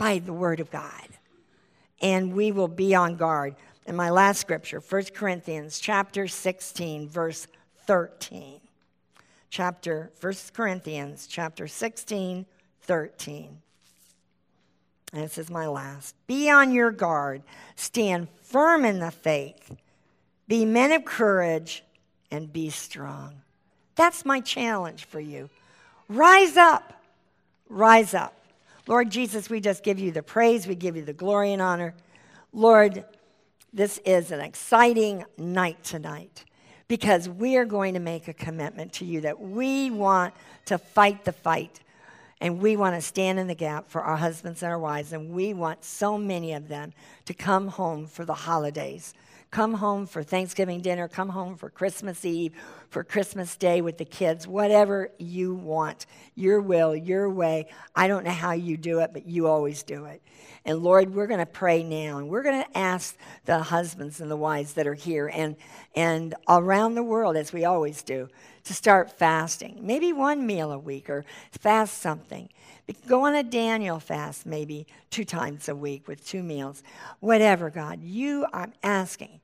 by the word of God. And we will be on guard. And my last scripture, 1 Corinthians chapter 16 verse 13. Chapter 1 Corinthians chapter 16 13. And this is my last. Be on your guard. Stand firm in the faith. Be men of courage and be strong. That's my challenge for you. Rise up. Rise up. Lord Jesus, we just give you the praise, we give you the glory and honor. Lord, this is an exciting night tonight because we are going to make a commitment to you that we want to fight the fight and we want to stand in the gap for our husbands and our wives, and we want so many of them to come home for the holidays. Come home for Thanksgiving dinner, come home for Christmas Eve, for Christmas Day with the kids, whatever you want. Your will, your way. I don't know how you do it, but you always do it. And Lord, we're going to pray now, and we're going to ask the husbands and the wives that are here and, and around the world, as we always do, to start fasting. Maybe one meal a week or fast something. Go on a Daniel fast maybe two times a week with two meals. Whatever, God, you, I'm asking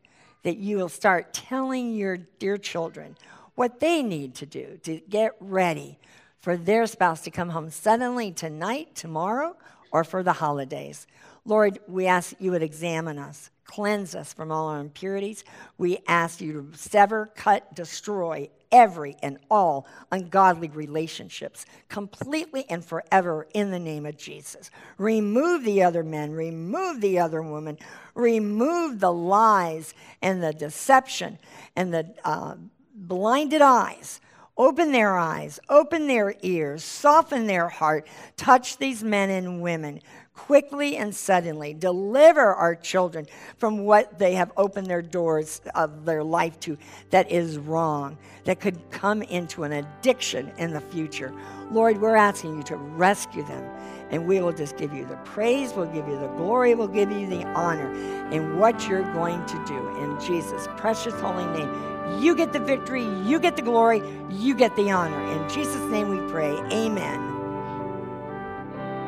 that you will start telling your dear children what they need to do to get ready for their spouse to come home suddenly tonight, tomorrow, or for the holidays. Lord, we ask you would examine us, cleanse us from all our impurities. We ask you to sever, cut, destroy every and all ungodly relationships completely and forever in the name of Jesus. Remove the other men, remove the other woman, remove the lies and the deception and the uh, blinded eyes Open their eyes, open their ears, soften their heart. Touch these men and women quickly and suddenly. Deliver our children from what they have opened their doors of their life to that is wrong, that could come into an addiction in the future. Lord, we're asking you to rescue them. And we will just give you the praise, we'll give you the glory, we'll give you the honor in what you're going to do in Jesus' precious holy name. You get the victory, you get the glory, you get the honor. In Jesus' name we pray. Amen.